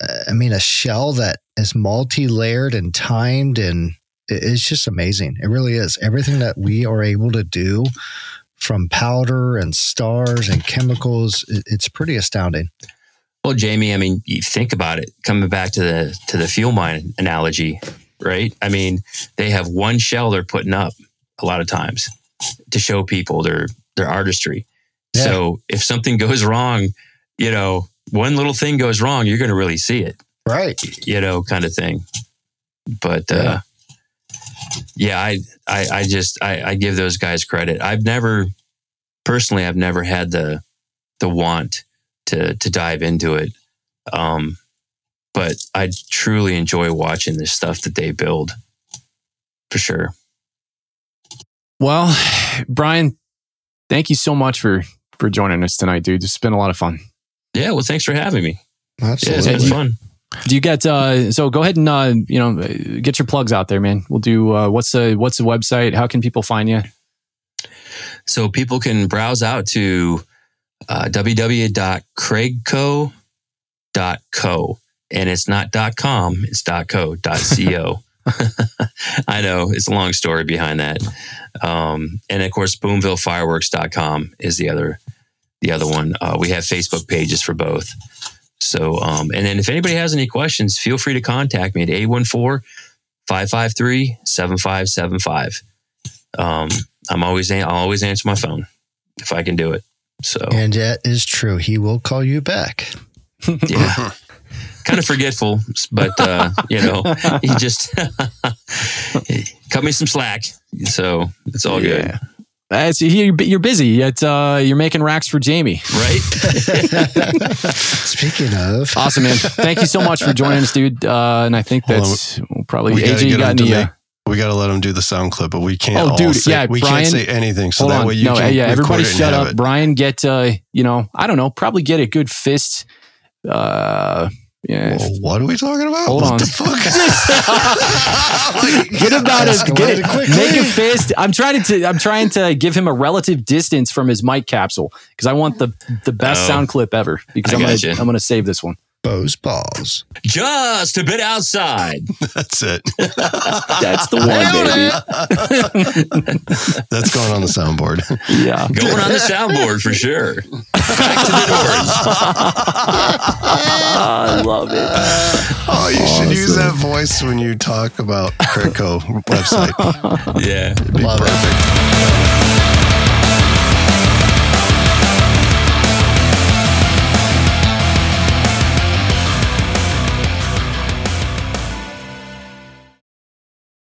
uh, i mean a shell that is multi-layered and timed and it's just amazing it really is everything that we are able to do from powder and stars and chemicals it's pretty astounding well, Jamie. I mean, you think about it. Coming back to the to the fuel mine analogy, right? I mean, they have one shell they're putting up a lot of times to show people their their artistry. Yeah. So if something goes wrong, you know, one little thing goes wrong, you're going to really see it. right you know, kind of thing. But uh, yeah, I, I, I just, I, I give those guys credit. I've never, personally, I've never had the, the want to, to dive into it. Um, but I truly enjoy watching the stuff that they build, for sure. Well, [SIGHS] Brian, thank you so much for for joining us tonight, dude. It's been a lot of fun. Yeah, well, thanks for having me. Yeah, absolutely it's been fun. Do you get uh so go ahead and uh you know get your plugs out there, man. We'll do uh what's the what's the website? How can people find you? So people can browse out to uh, www.craigco.co. And it's not .com, it's .co, .co. [LAUGHS] I know it's a long story behind that. Um, and of course, boomvillefireworks.com is the other, the other one. Uh, we have Facebook pages for both. So, um, and then if anybody has any questions, feel free to contact me at 814 553 7575. Um, I'm always, I'll always answer my phone if I can do it. So, And that is true. He will call you back. [LAUGHS] yeah. kind of forgetful, but uh, you know, he just [LAUGHS] cut me some slack. So it's all good, Yeah. Uh, so you're, you're busy. It's, uh, you're making racks for Jamie. right? [LAUGHS] [LAUGHS] Speaking of, Awesome, man. Thank you so much for joining us, dude. Uh, and I think Hold on. that's probably We gotta AJ. You got to any? make- Uh, We got to let him do the sound clip, but we can't. Oh, all dude, say, yeah, we Brian- can't say anything. So that on. way you no, can yeah. Everybody, it shut up. it. Brian, get uh, you know, I don't know, probably get a good fist. Yeah. Well, what are we talking about? Hold what on. the fuck? [LAUGHS] Get about as Escalated get it, quickly. make a fist. I'm trying to I'm trying to give him a relative distance from his mic capsule because I want the the best Oh. sound clip ever because I I'm gonna gotcha. I'm gonna save this one. Bo's balls. Just a bit outside. [LAUGHS] That's it. [LAUGHS] That's the one, baby. [LAUGHS] That's going on the soundboard. Yeah. Going on the soundboard for sure. Back to the doors. I love it. Oh, you should use that voice when you talk about Craigco website. Yeah. It'd be Love it. perfect.